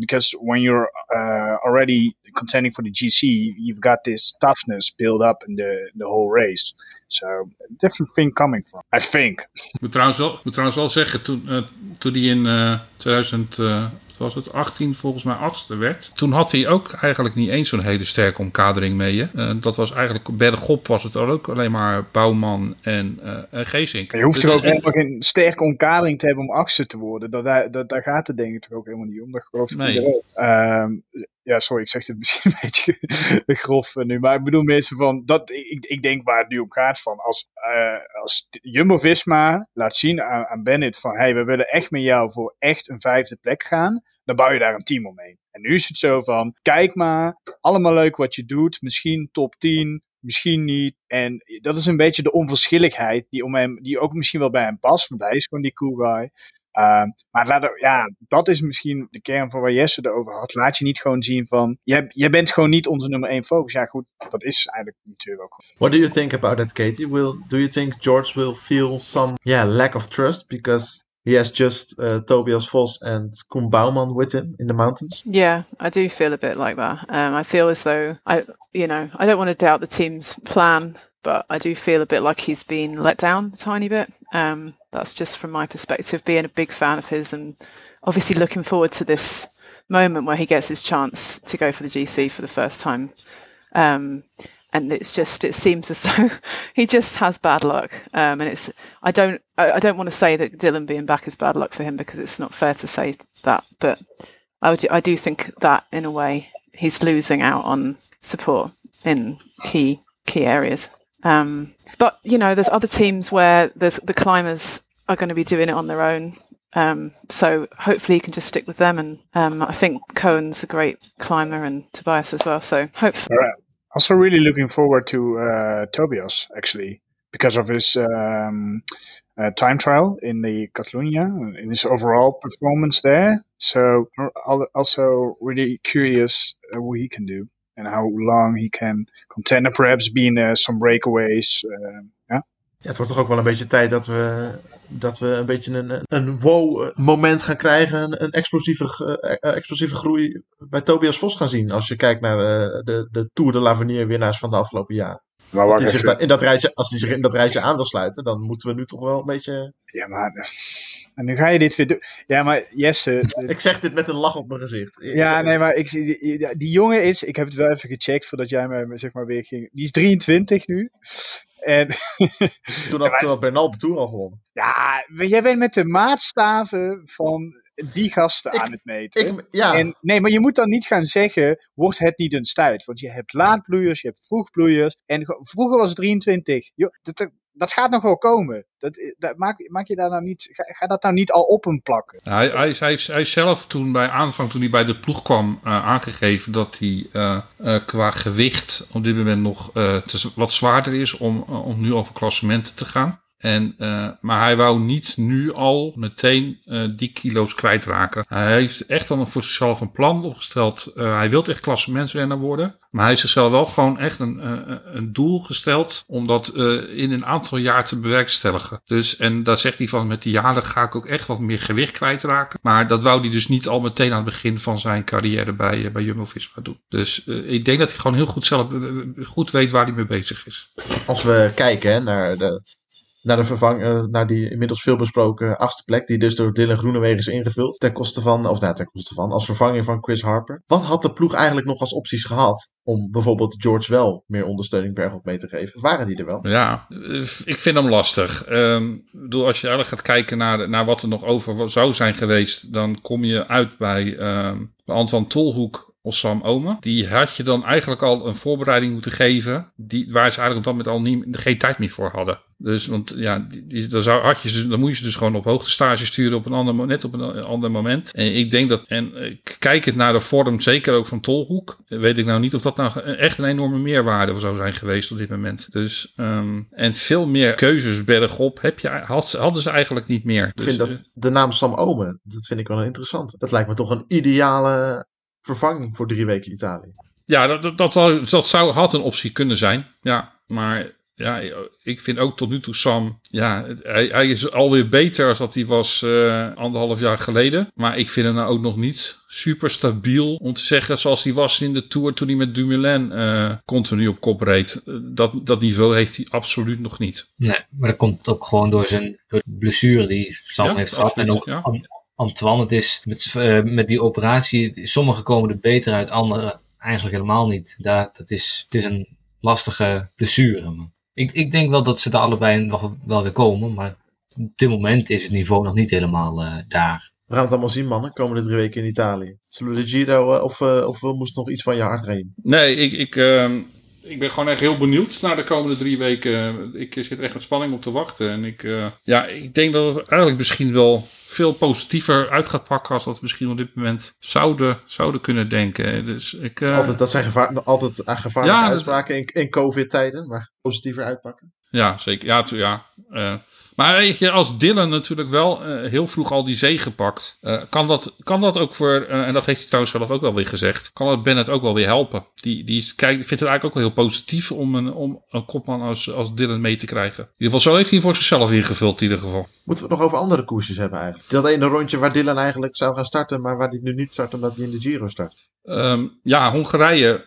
Because when you're uh, already contending for the GC, you've got this toughness built up in the the whole race. So different thing coming from, I think. Moet trouwens wel, moet trouwens wel zeggen, toen, uh, toen die in uh, 2000, uh, was het 18 volgens mij achtste werd. Toen had hij ook eigenlijk niet eens zo'n hele sterke omkadering mee. Uh, dat was eigenlijk, bergop was het ook alleen maar Bouwman en uh, Geesink. Je hoeft dus, er ook helemaal geen sterke omkadering te hebben om achtste te worden. Dat, dat, daar gaat het denk ik toch ook helemaal niet om. Dat geloof ik nee. Um, ja, sorry, ik zeg het misschien een beetje grof nu. Maar ik bedoel mensen van, dat, ik, ik denk waar het nu om gaat van, als, uh, als Jumbo-Visma laat zien aan, aan Bennett van, hey, we willen echt met jou voor echt een vijfde plek gaan, dan bouw je daar een team omheen. En nu is het zo van, kijk maar, allemaal leuk wat je doet, misschien top 10, misschien niet. En dat is een beetje de onverschilligheid die, die ook misschien wel bij hem past, want hij is gewoon die cool guy. Uh, maar ja, dat is misschien de kern van waar Jesse het over had. Laat je niet gewoon zien van, jij bent gewoon niet onze nummer één focus. Ja goed, dat is eigenlijk natuurlijk ook. What do you think about that, Katie? Will, do you think George will feel some yeah, lack of trust because he has just uh, Tobias Vos and Koen Bouwman with him in the mountains? Yeah, I do feel a bit like that. Um, I feel as though I, you know, I don't want to doubt the team's plan but I do feel a bit like he's been let down a tiny bit. Um, that's just from my perspective, being a big fan of his and obviously looking forward to this moment where he gets his chance to go for the GC for the first time. Um, and it's just it seems as though he just has bad luck. Um, and it's I don't I, I, don't want to say that Dylan being back is bad luck for him because it's not fair to say that, but I would I do think that in a way he's losing out on support in key key areas. Um, but you know, there's other teams where there's the climbers are going to be doing it on their own. Um, so hopefully he can just stick with them. And um, I think Cohen's a great climber and Tobias as well. So hopefully. Right. Also, really looking forward to uh, Tobias actually because of his um, uh, time trial in the Catalunya in his overall performance there. So also really curious uh, what he can do. and how long he can contend. And perhaps being uh, some breakaways. Uh, ja. Het wordt toch ook wel een beetje tijd dat we, dat we een beetje een, een wow-moment gaan krijgen. Een, explosieve, uh, explosieve groei bij Tobias Vos gaan zien. Als je kijkt naar de, de, de Tour de l'Avenir winnaars van de afgelopen jaren. Maar als hij zich in dat rijtje, als hij zich in dat rijtje aan wil sluiten, dan moeten we nu toch wel een beetje. Ja, maar en nu ga je dit weer doen. Ja, maar Jesse. ik zeg dit met een lach op mijn gezicht. Ja, nee, maar ik, die, die jongen is. Ik heb het wel even gecheckt voordat jij me zeg maar weer ging. Die is 23 nu. En, toen had, toen had Bernal de Tour al gewonnen. Ja, jij bent met de maatstaven van die gasten aan het meten. Ik, ja. en, nee, maar je moet dan niet gaan zeggen, wordt het niet een stuit? Want je hebt laadbloeiers, je hebt vroegbloeiers. En vroeger was het 23. Jo, dat, dat gaat nog wel komen. Dat, dat, maak, maak je daar nou niet, ga, ga dat nou niet al op hem plakken? hij, hij, hij, hij zelf toen bij aanvang, toen hij bij de ploeg kwam, uh, aangegeven dat hij uh, uh, qua gewicht op dit moment nog wat zwaarder is om, om nu over klassementen te gaan. En, uh, maar hij wou niet nu al meteen uh, die kilo's kwijtraken. Hij heeft echt al voor zichzelf een plan opgesteld. Uh, hij wil echt klassementsrenner worden. Maar hij heeft zichzelf wel gewoon echt een, een doel gesteld om dat in een aantal jaar te bewerkstelligen. Dus, en daar zegt hij van met die jaren ga ik ook echt wat meer gewicht kwijtraken. Maar dat wou hij dus niet al meteen aan het begin van zijn carrière bij, bij Jumbo-Visma doen. Dus ik denk dat hij gewoon heel goed zelf goed weet waar hij mee bezig is. Als we kijken naar de naar, de vervang, uh, naar die inmiddels veel besproken achtste plek, die dus door Dylan Groenewegen is ingevuld, ten koste van, of nou, ten koste van, als vervanging van Chris Harper. Wat had de ploeg eigenlijk nog als opties gehad om bijvoorbeeld George wel meer ondersteuning bergop mee te geven? Waren die er wel? Ja, ik vind hem lastig. Um, bedoel, als je eigenlijk gaat kijken naar, naar wat er nog over zou zijn geweest, dan kom je uit bij um, Antoine Tolhoek of Sam Omen. Die had je dan eigenlijk al een voorbereiding moeten geven. Die, waar ze eigenlijk op dat moment al niet, geen tijd meer voor hadden. Dus, want ja, die, dan, zou, had je, dan moet je ze dus gewoon op hoogtestage sturen op een ander, net op een ander moment. En ik denk dat, en kijk het naar de vorm, zeker ook van Tolhoek, weet ik nou niet of dat nou echt een enorme meerwaarde zou zijn geweest op dit moment. Dus, um, en veel meer keuzes bergop heb je, had, hadden ze eigenlijk niet meer. Ik vind dus, dat de naam Sam Omen, dat vind ik wel interessant. Dat lijkt me toch een ideale vervanging voor drie weken Italië. Ja, dat, dat, dat, wel, dat zou, had een optie kunnen zijn. Ja, maar ja, ik vind ook tot nu toe Sam, ja, hij, hij is alweer beter als dat hij was uh, anderhalf jaar geleden. Maar ik vind hem nou ook nog niet super stabiel om te zeggen zoals hij was in de Tour toen hij met Dumoulin uh, continu op kop reed. Dat, dat niveau heeft hij absoluut nog niet. Nee, maar dat komt ook gewoon door zijn door blessure die Sam heeft gehad. En ook ja. Antoine, het is met, uh, met die operatie, sommige komen er beter uit, andere eigenlijk helemaal niet. Daar, dat is, het is een lastige blessure. Ik, ik denk wel dat ze er allebei nog wel weer komen, maar op dit moment is het niveau nog niet helemaal uh, daar. We gaan het allemaal zien, mannen. Komende drie weken in Italië. Zullen we de Giro uh, of, uh, of we moesten nog iets van je hart reden? Nee, ik, ik, ehm, ik ben gewoon echt heel benieuwd naar de komende drie weken. Ik zit echt met spanning op te wachten. En ik, ja, ik denk dat het eigenlijk misschien wel veel positiever uit gaat pakken als dat we misschien op dit moment zouden, zouden kunnen denken. Dus ik, dat, altijd, dat zijn gevaar, altijd gevaarlijke ja, uitspraken in, in COVID-tijden, maar positiever uitpakken. Ja, zeker. Ja, ja. Uh, maar je, als Dylan natuurlijk wel uh, heel vroeg al die zee gepakt, uh, kan, dat, kan dat ook voor, uh, en dat heeft hij trouwens zelf ook wel weer gezegd, kan dat Bennett ook wel weer helpen. Die, die vindt het eigenlijk ook wel heel positief om een, om een kopman als, als Dylan mee te krijgen. In ieder geval, zo heeft hij voor zichzelf ingevuld in ieder geval. Moeten we het nog over andere koersjes hebben eigenlijk? Dat ene rondje waar Dylan eigenlijk zou gaan starten, maar waar hij nu niet start omdat hij in de Giro start. Um, ja, Hongarije,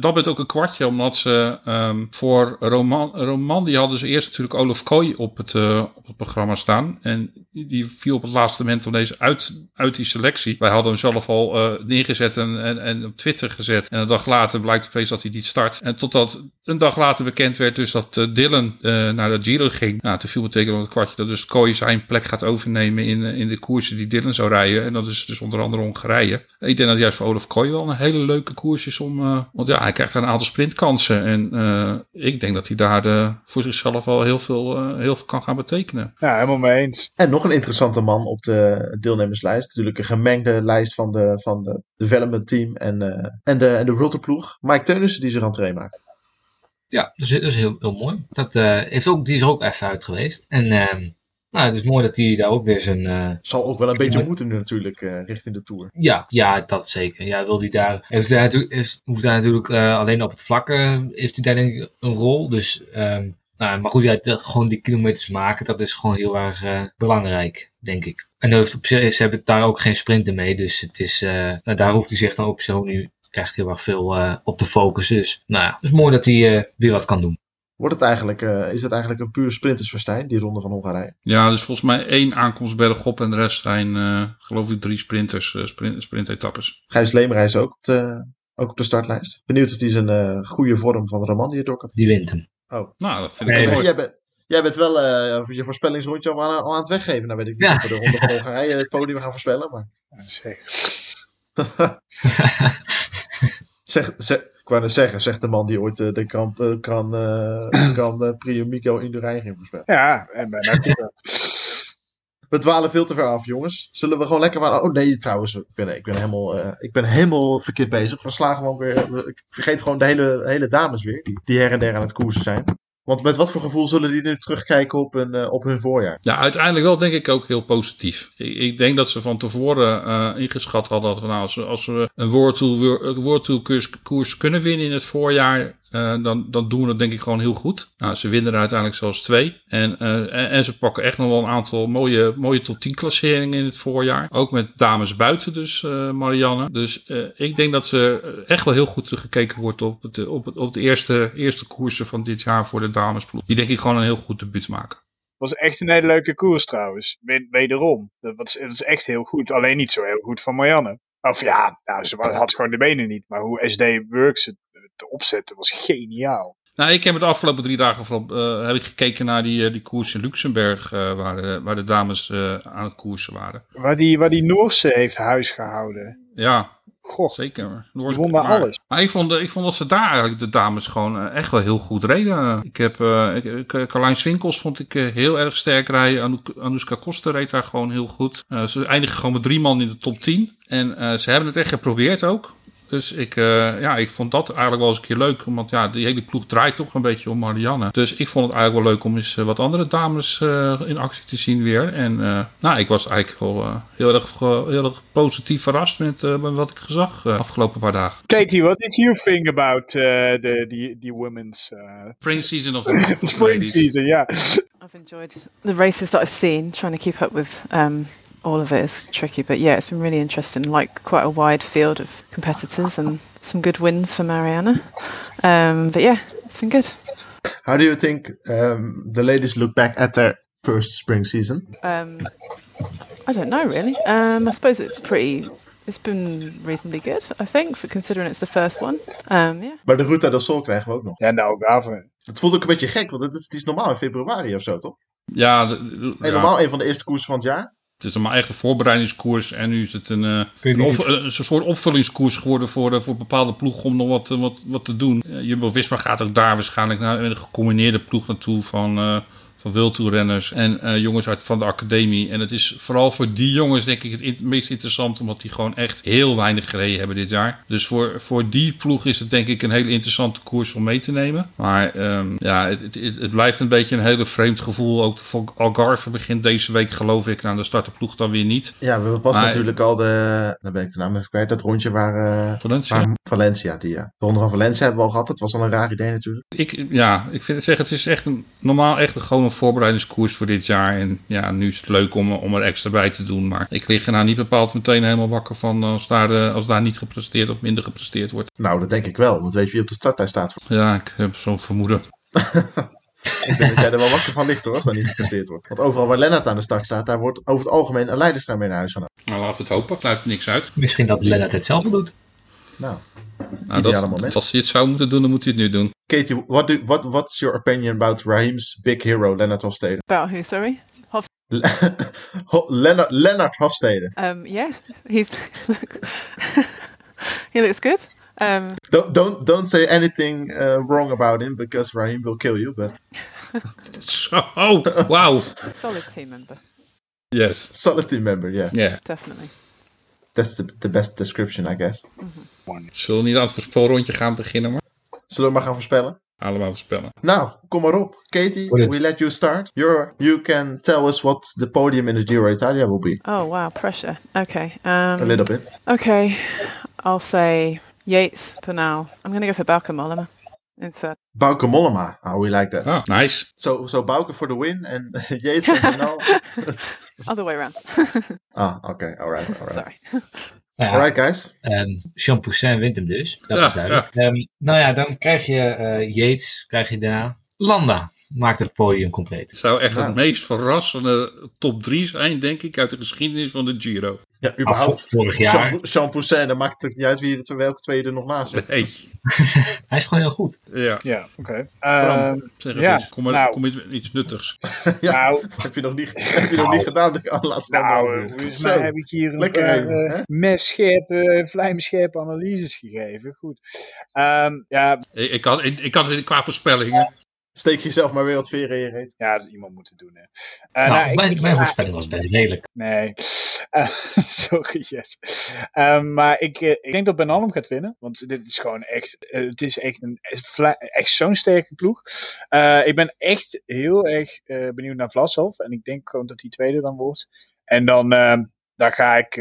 dat werd ook een kwartje, omdat ze um, voor Roman, Roman, die hadden ze eerst natuurlijk Olaf Kooi op het, uh, op het programma staan. En die viel op het laatste moment deze uit, uit die selectie. Wij hadden hem zelf al uh, neergezet en, en, en, op Twitter gezet. En een dag later blijkt opeens dat hij niet start. En totdat een dag later bekend werd dus dat uh, Dylan naar de Giro ging. Nou, toen viel meteen op het kwartje dat dus Kooi zijn plek gaat overnemen in, in de koersen die Dylan zou rijden. En dat is dus onder andere Hongarije. Ik denk dat juist voor Olaf Kooi wel een hele leuke koers is om... Uh, want ja, hij krijgt een aantal sprintkansen. En uh, ik denk dat hij daar de, voor zichzelf wel heel veel, uh, heel veel kan gaan betekenen. Ja, helemaal mee eens. En nog een interessante man op de deelnemerslijst. Natuurlijk een gemengde lijst van de, van de development team en, en de, en de World ploeg. Mike Teunissen die zich aan maakt. Ja, dat is, dat is heel, heel mooi. Dat, heeft ook, die is er ook even uit geweest. En ehm, nou, het is mooi dat hij daar ook weer zijn... Uh, Zal ook wel een beetje moeten natuurlijk, uh, richting de Tour. Ja, ja, dat zeker. Ja, wil hij daar... Heeft hij hoeft hij natuurlijk uh, alleen op het vlak heeft hij daar denk ik een rol. Dus, um, nou, maar goed, ja, gewoon die kilometers maken, dat is gewoon heel erg belangrijk, denk ik. En heeft op zich, ze hebben daar ook geen sprinten mee, dus het is, nou, daar hoeft hij zich dan op zo nu echt heel erg veel op te focussen. Dus, nou ja, het is mooi dat hij weer wat kan doen. Wordt het eigenlijk, uh, is het eigenlijk een puur sprintersverstijn, die ronde van Hongarije? Ja, dus volgens mij één aankomst bergop en de rest zijn, uh, geloof ik, drie sprinters, uh, sprint, sprintetappes. Gijs Lemer is ook op, de, ook op de startlijst. Benieuwd of hij zijn goede vorm van Romandie doorkomt. Die wint hem. Oh. Nou, dat vind ik nee, mooi. Jij, bent, jij bent wel je voorspellingsrondje al aan, al aan het weggeven. Nou weet ik niet of we de ronde van Hongarije het podium gaan voorspellen, maar... Ja, zeker. zeg, zeg, ik wou net zeggen, zegt de man die ooit uh, de kan, kan, kan Priomico in de rij ging voorspellen. Ja, en bijna We dwalen veel te ver af, jongens. Zullen we gewoon lekker... Oh nee, trouwens, ik ben, ik ben, helemaal, uh, ik ben helemaal verkeerd bezig. We slaan gewoon weer... Ik vergeet gewoon de hele, hele dames weer, die, die her en der aan het koersen zijn. Want met wat voor gevoel zullen die nu terugkijken op, een, uh, op hun voorjaar? Ja, uiteindelijk wel denk ik ook heel positief. Ik, ik denk dat ze van tevoren uh, ingeschat hadden dat nou, als, we, een World kunnen winnen in het voorjaar, uh, dan, dan doen we het denk ik gewoon heel goed. Nou, ze winnen er uiteindelijk zelfs twee. En, uh, en, ze pakken echt nog wel een aantal mooie, mooie top 10 klasseringen in het voorjaar. Ook met dames buiten dus, uh, Marianne. Dus ik denk dat ze echt wel heel goed gekeken wordt op, het, op, het, op de eerste, eerste koersen van dit jaar voor de damesploeg. Die denk ik gewoon een heel goed debuut maken. was echt een hele leuke koers trouwens. Wederom. Dat dat is echt heel goed. Alleen niet zo heel goed van Marianne. Of ja, nou, ze had gewoon de benen niet. Maar hoe SD works te opzetten was geniaal. Nou, ik heb het de afgelopen drie dagen vooral, uh, heb ik gekeken naar die, uh, die koers in Luxemburg, uh, waar, waar de dames aan het koersen waren. Waar die, waar die Noorse heeft huis gehouden. Ja, Goh, zeker. Noorse, die maar, alles. Maar ik vond, ik vond dat ze daar eigenlijk de dames gewoon echt wel heel goed reden. Ik heb ik, Carlijn Swinkels vond ik heel erg sterk rijden. Anouska Koster reed daar gewoon heel goed. ze eindigen gewoon met drie man in de top 10. En ze hebben het echt geprobeerd ook. Dus ik, ja, ik vond dat eigenlijk wel eens een keer leuk. Want ja, die hele ploeg draait toch een beetje om Marianne. Dus ik vond het eigenlijk wel leuk om eens wat andere dames in actie te zien weer. En nou, ik was eigenlijk wel heel, erg, heel erg positief verrast met wat ik gezag de afgelopen paar dagen. Katie, what did you think about the, the, the women's... Spring season of the Spring season, yeah. I've enjoyed the races that I've seen. Trying to keep up with um, all of it is tricky, but yeah, it's been really interesting. Like quite a wide field of competitors and some good wins for Mariana. Um, but yeah, it's been good. How do you think um, the ladies look back at their first spring season? Um, I don't know really. Um, I suppose it's pretty it's been reasonably good, I think, for considering it's the first one. Um, yeah. Maar de Ruta del Sol krijgen we ook nog. Ja, nou, daarvoor. Het voelt ook een beetje gek, want het is, het is normaal in februari of zo, toch? Ja. De, en normaal een van de eerste koersen van het jaar. Het is een echt een voorbereidingskoers en nu is het een, uh, een, een, soort opvullingskoers geworden voor, de, voor bepaalde ploegen om nog wat, wat, wat te doen. Uh, Jumbo-Visma gaat ook daar waarschijnlijk naar een gecombineerde ploeg naartoe van... Van renners en uh, jongens uit van de academie. En het is vooral voor die jongens denk ik het meest interessant, omdat die gewoon echt heel weinig gereden hebben dit jaar. Dus voor, voor die ploeg is het denk ik een hele interessante koers om mee te nemen. Maar um, ja, het, het, het, blijft een beetje een hele vreemd gevoel. Ook Algarve begint deze week geloof ik. Nou, de starterploeg dan weer niet. Ja, we was natuurlijk al de, dan ben ik de naam even kwijt, dat rondje waar, uh, Valencia. Waar Valencia, die ja. De ronde van Valencia hebben we al gehad. Dat was al een raar idee natuurlijk. Ik, ja, ik vind het zeggen, het is echt een, normaal echt gewoon een voorbereidingskoers voor dit jaar. En ja, nu is het leuk om, om er extra bij te doen. Maar ik lig er nou niet bepaald meteen helemaal wakker van als daar, eh, als daar niet gepresteerd of minder gepresteerd wordt. Nou, dat denk ik wel. Want weet je wie op de startlijst staat? Ja, ik heb zo'n vermoeden. ik denk dat jij er wel wakker van ligt hoor, als dat niet gepresteerd wordt. Want overal waar Lennart aan de start staat, daar wordt over het algemeen een leidersnaam mee naar huis genomen. Nou, laten we het hopen. Sluit niks uit. Misschien dat Lennart het zelf doet. Nou, nou dat, moment. Als hij het zou moeten doen, dan moet hij het nu doen. Katie, what do, what, what's your opinion about Raheem's big hero, Lennart Hofstede? About who, sorry? Hof Lennart, Lennart Hofstede. Um, yeah, he's he looks good. Um, don't don't don't say anything uh, wrong about him because Raheem will kill you. But oh wow, solid team member. Yes, solid team member. Yeah, yeah, definitely. That's the, the best description, I guess. Mm -hmm. Zullen we niet aan het voorspelrondje gaan beginnen, maar? Zullen we maar gaan voorspellen? Allemaal voorspellen. Nou, kom maar op. Katie, we let you start. You're, you can tell us what the podium in the Giro Italia will be. Oh, wow, pressure. Okay. Um, A little bit. Okay, I'll say Yates for now. I'm going to go for Bauke Instead. Bauke Mollema. Oh, we like that. Oh, nice. So, so Bauke for the win and Yates and Bernal? Other way around. ah, okay. All right. All right. Sorry. Nou ja, Alright, guys. Um, Jean Poussin wint hem dus. Dat ja, is duidelijk. Ja. Um, nou ja, dan krijg je uh, Yates, krijg je daarna Landa. Maakt het podium compleet. Het zou echt ja. het meest verrassende top 3 zijn, denk ik, uit de geschiedenis van de Giro. Ja, überhaupt. Vorig jaar. Jean, Jean Poussin, dan maakt het niet uit wie er, welke twee er nog naast zit. Nee. Hij is gewoon heel goed. Ja, ja oké. Okay. Um, zeg het ja, eens. Kom, maar, nou, kom iets met iets nuttigs. ja, nou, dat heb je nog niet, heb je nog niet gedaan de laatste Nou, volgens mij heb ik hier een paar uh, vlijmscherpe analyses gegeven. Goed. Um, ja. Ik, ik, had, ik, ik had qua voorspellingen. Steek jezelf maar weer wat veren in je reet. Ja, dat iemand moeten doen. Hè. Uh, nou, nou, mijn, ik, mijn voorspelling was best redelijk. Nee, uh, sorry, yes. Uh, maar ik, ik denk dat Ben gaat winnen. Want dit is gewoon echt, het is echt, een, echt zo'n sterke ploeg. ik ben echt heel erg benieuwd naar Vlasov. En ik denk gewoon dat hij tweede dan wordt. En dan, daar ga ik,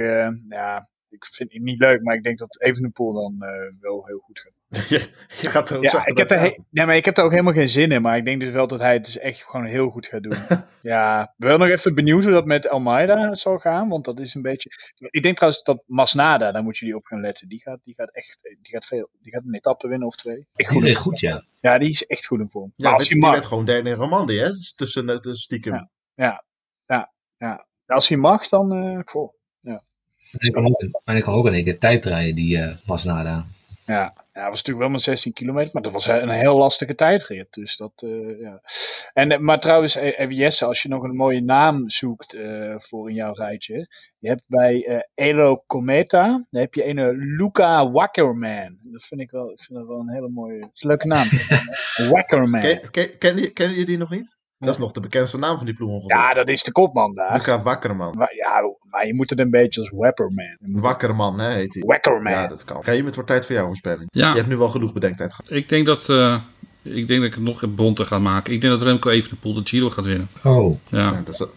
ja, ik vind het niet leuk. Maar ik denk dat Evenepoel dan wel heel goed gaat. je, je gaat er ook ja, ik heb er ja, maar ik heb er ook helemaal geen zin in. Maar ik denk dus wel dat hij het dus echt gewoon heel goed gaat doen. ja, wel nog even benieuwd hoe dat met Almeida zal gaan. Want dat is een beetje... Ik denk trouwens dat Masnada, daar moet je die op gaan letten. Die gaat, die gaat echt... Die gaat, veel, die gaat een etappe winnen of twee. Echt goed, die goed, ja. Ja, die is echt goed in vorm. Ja, als die mag... werd gewoon derde in Romandie, hè? Tussen, tussen stiekem. Ja, ja, ja. ja. Als hij mag, dan... Uh, goh, ja. En ik kan ook, en ik kan ook een keer tijd draaien, die uh, Masnada. Ja, ja, het was natuurlijk wel maar 16 kilometer, maar dat was een heel lastige tijdrit. Dus dat, uh, ja. en, maar trouwens, Jesse, als je nog een mooie naam zoekt uh, voor in jouw rijtje. Je hebt bij uh, Elo Cometa, dan heb je een Luca Wackerman. Dat vind ik wel, ik vind dat wel een hele mooie, een leuke naam. Wackerman. Ken, ken, ken, je, ken je die nog niet? Dat is nog de bekendste naam van die ploeg ongeveer. Ja, dat is de kopman daar. Luca Wakkerman. ja, maar je moet het een beetje als Wapperman. Wakkerman, hè, heet hij. Wackerman. Ja, dat kan. Reem, het wordt tijd voor jouw voorspelling. Ja. Je hebt nu wel genoeg bedenktijd gehad. Ik denk dat... Uh... Ik denk dat ik het nog bonter ga maken. Ik denk dat Remco Evenepoel de Giro gaat winnen. Oh. Ja. ja dat,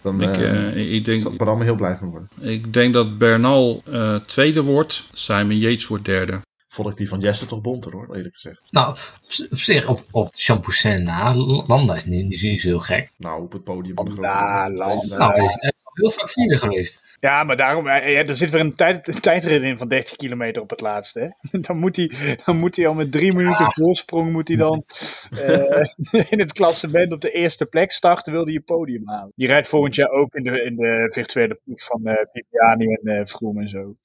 dan ik, uh, ik denk, zal er allemaal heel blij van worden. Ik denk dat Bernal uh, tweede wordt. Simon Yates wordt derde. Vond ik die van Jesse toch bonter hoor, eerlijk gezegd. Nou, op zich, op, op Champoussin na, Landa is niet, niet zo heel gek. Nou, op het podium de grote... Ja, Landa. Nou, hij is heel vaak vierde geweest. Ja, maar daarom, ja, er zit weer een, tijd, een tijdrit in van 30 kilometer op het laatste. Hè? Dan, moet hij, dan moet hij al met drie minuten voorsprong moet hij dan uh, in het klassement op de eerste plek starten, wil hij je podium halen. Die rijdt volgend jaar ook in de, in de virtuele ploeg van uh, Viviani en uh, Vroom en zo.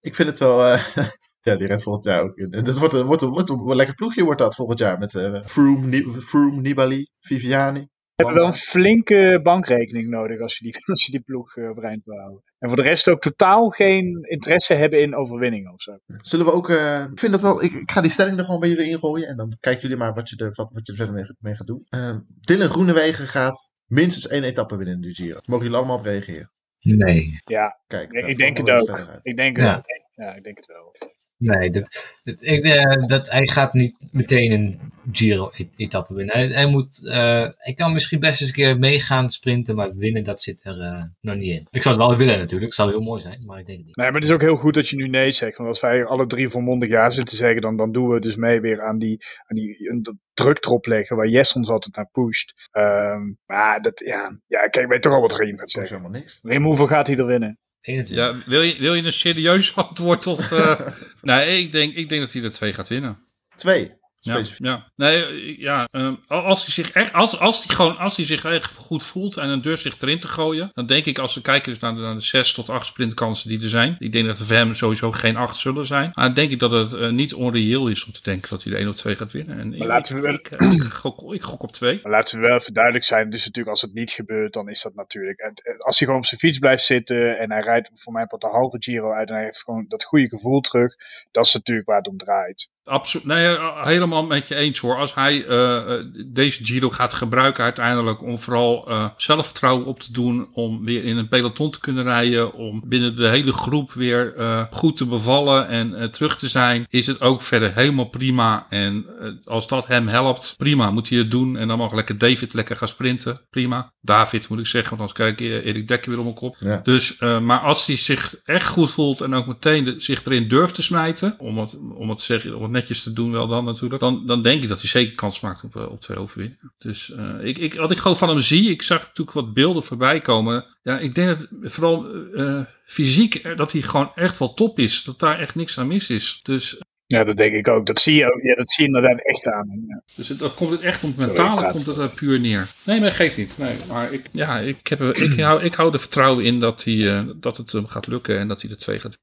Ik vind het wel... Ja, die rijdt volgend jaar ook in. En dat wordt een, wordt, een, wordt een, lekker ploegje wordt dat volgend jaar. Met uh, Froome, Froome, Nibali, Viviani hebben wel een flinke bankrekening nodig als je die, als je die ploeg uh, overeind wil houden. En voor de rest ook totaal geen interesse hebben in overwinningen of zo. Zullen we ook, uh, ik vind dat wel, ik, ik, ga die stelling er gewoon bij jullie ingooien. En dan kijken jullie maar wat je er, wat, wat je er verder mee, mee gaat doen. Uh, Dylan Groenewegen gaat minstens één etappe winnen in de Giro. Mogen jullie allemaal op reageren? Nee. Ja, Kijk, ik, denk het ook. Ik denk, ja. ja, ik denk het wel. Nee, dat, dat, ik, uh, dat, hij gaat niet meteen een Giro-etappe winnen. Hij, hij moet, uh, hij kan misschien best eens een keer meegaan sprinten, maar winnen, dat zit er uh, nog niet in. Ik zou het wel willen natuurlijk, het zou heel mooi zijn, maar ik denk het niet. Nee, maar het is ook heel goed dat je nu nee zegt. Want als wij alle drie volmondig ja zitten zeggen, dan, dan doen we dus mee weer aan die, aan die een druk erop leggen waar Jess ons altijd naar pusht. Um, maar dat, ja, ja, kijk, weet toch al wat Reem gaat zeggen. helemaal niks. Reem, hoeveel gaat hij er winnen? Ja, wil je, wil je een serieus antwoord? Of, uh, nee, ik denk, ik denk dat hij er twee gaat winnen. Twee? Ja, ja. Nee, ja, um, als hij zich echt, als, als hij gewoon, als hij zich echt goed voelt en een deur zich erin te gooien, dan denk ik als we kijken dus naar, de, naar de zes tot acht sprintkansen die er zijn, ik denk dat er voor hem sowieso geen acht zullen zijn, maar dan denk ik dat het uh, niet onreëel is om te denken dat hij de 1 of 2 gaat winnen. En maar ik, laten we wel... ik, ik, gok, ik gok op twee. Maar laten we wel even duidelijk zijn, dus natuurlijk als het niet gebeurt, dan is dat natuurlijk, als hij gewoon op zijn fiets blijft zitten en hij rijdt voor mij wat een halve Giro uit en hij heeft gewoon dat goede gevoel terug, dat is natuurlijk waar het om draait. Absoluut, nee, helemaal met je eens hoor. Als hij uh, deze Giro gaat gebruiken uiteindelijk om vooral uh, zelfvertrouwen op te doen, om weer in een peloton te kunnen rijden, om binnen de hele groep weer uh, goed te bevallen en terug te zijn, is het ook verder helemaal prima. En als dat hem helpt, prima, moet hij het doen. En dan mag lekker David lekker gaan sprinten, prima. David moet ik zeggen, want anders kijk ik Erik Dekker weer om mijn kop. Ja. Dus, maar als hij zich echt goed voelt en ook meteen de, zich erin durft te smijten, om het, om het, zeggen, om het netjes te doen wel dan natuurlijk, dan, dan denk ik dat hij zeker kans maakt op, op twee overwinningen. Dus uh, ik, ik, wat ik gewoon van hem zie, ik zag natuurlijk wat beelden voorbij komen. Ja, ik denk dat vooral uh, fysiek, dat hij gewoon echt wel top is. Dat daar echt niks aan mis is. Dus ja, dat denk ik ook. Dat zie je, ook. Ja, dat zie je inderdaad echt aan. Ja. Dus het, dan komt het echt om het mentale, komt het er puur neer. Nee, maar geeft niet. Nee, maar ik, ja, ik, heb, ik, hou, ik hou er vertrouwen in dat, hij, uh, dat het hem gaat lukken en dat hij de twee gaat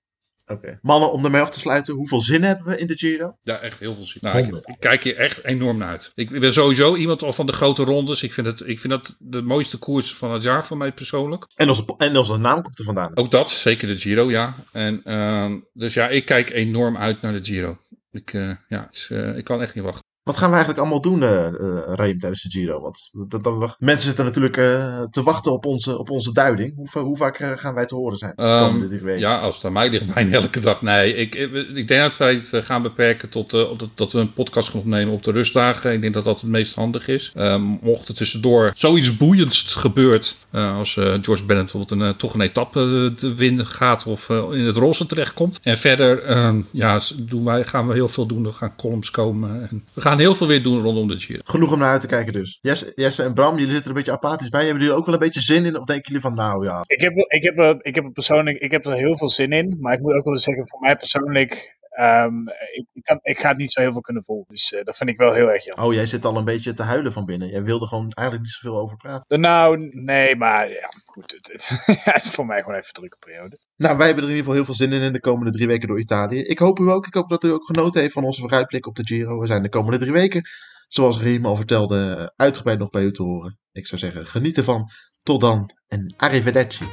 Oké. Mannen, om ermee af te sluiten, hoeveel zin hebben we in de Giro? Ja, echt heel veel zin. Nou, ik, ik, kijk hier echt enorm naar uit. Ik ben sowieso iemand al van de grote rondes. Ik vind, het, ik vind dat de mooiste koers van het jaar voor mij persoonlijk. En onze, en onze naam komt er vandaan. Ook dat, zeker de Giro, ja. En, uh, dus ja, ik kijk enorm uit naar de Giro. Ik, uh, ja, dus, uh, ik kan echt niet wachten. Wat gaan we eigenlijk allemaal doen, uh, uh, Reem, tijdens de Giro? Want dat, dat, mensen zitten natuurlijk uh, te wachten op onze, op onze duiding. Hoe, hoe vaak gaan wij te horen zijn? Um, ja, als het aan mij ligt, bijna elke dag. Nee, ik, ik, ik denk dat wij het gaan beperken tot dat, dat we een podcast gaan opnemen op de rustdagen. Ik denk dat dat het meest handig is. Um, mocht er tussendoor zoiets boeiends gebeurt, als George Bennett bijvoorbeeld een, toch een etappe te winnen gaat of in het roze terechtkomt. En verder um, ja, doen wij, gaan we heel veel doen. Er gaan columns komen. En we gaan heel veel weer doen rondom de Giro. Genoeg om naar uit te kijken dus. Jesse, Jesse en Bram, jullie zitten er een beetje apathisch bij. Hebben jullie er ook wel een beetje zin in? Of denken jullie van nou ja... Ik heb, ik heb, er, ik heb er persoonlijk ik heb er heel veel zin in. Maar ik moet ook wel zeggen, voor mij persoonlijk... Um, ik, ik, kan, ik, ga het niet zo heel veel kunnen volgen. Dus uh, dat vind ik wel heel erg jammer. Oh, jij zit al een beetje te huilen van binnen. Jij wilde gewoon eigenlijk niet zoveel over praten. Nou, nee, maar ja, goed. Het, het, is voor mij gewoon even een drukke periode. Nou, wij hebben er in ieder geval heel veel zin in in de komende drie weken door Italië. Ik hoop u ook. Ik hoop dat u ook genoten heeft van onze vooruitblik op de Giro. We zijn de komende drie weken, zoals Riem al vertelde, uitgebreid nog bij u te horen. Ik zou zeggen, geniet ervan. Tot dan en arrivederci.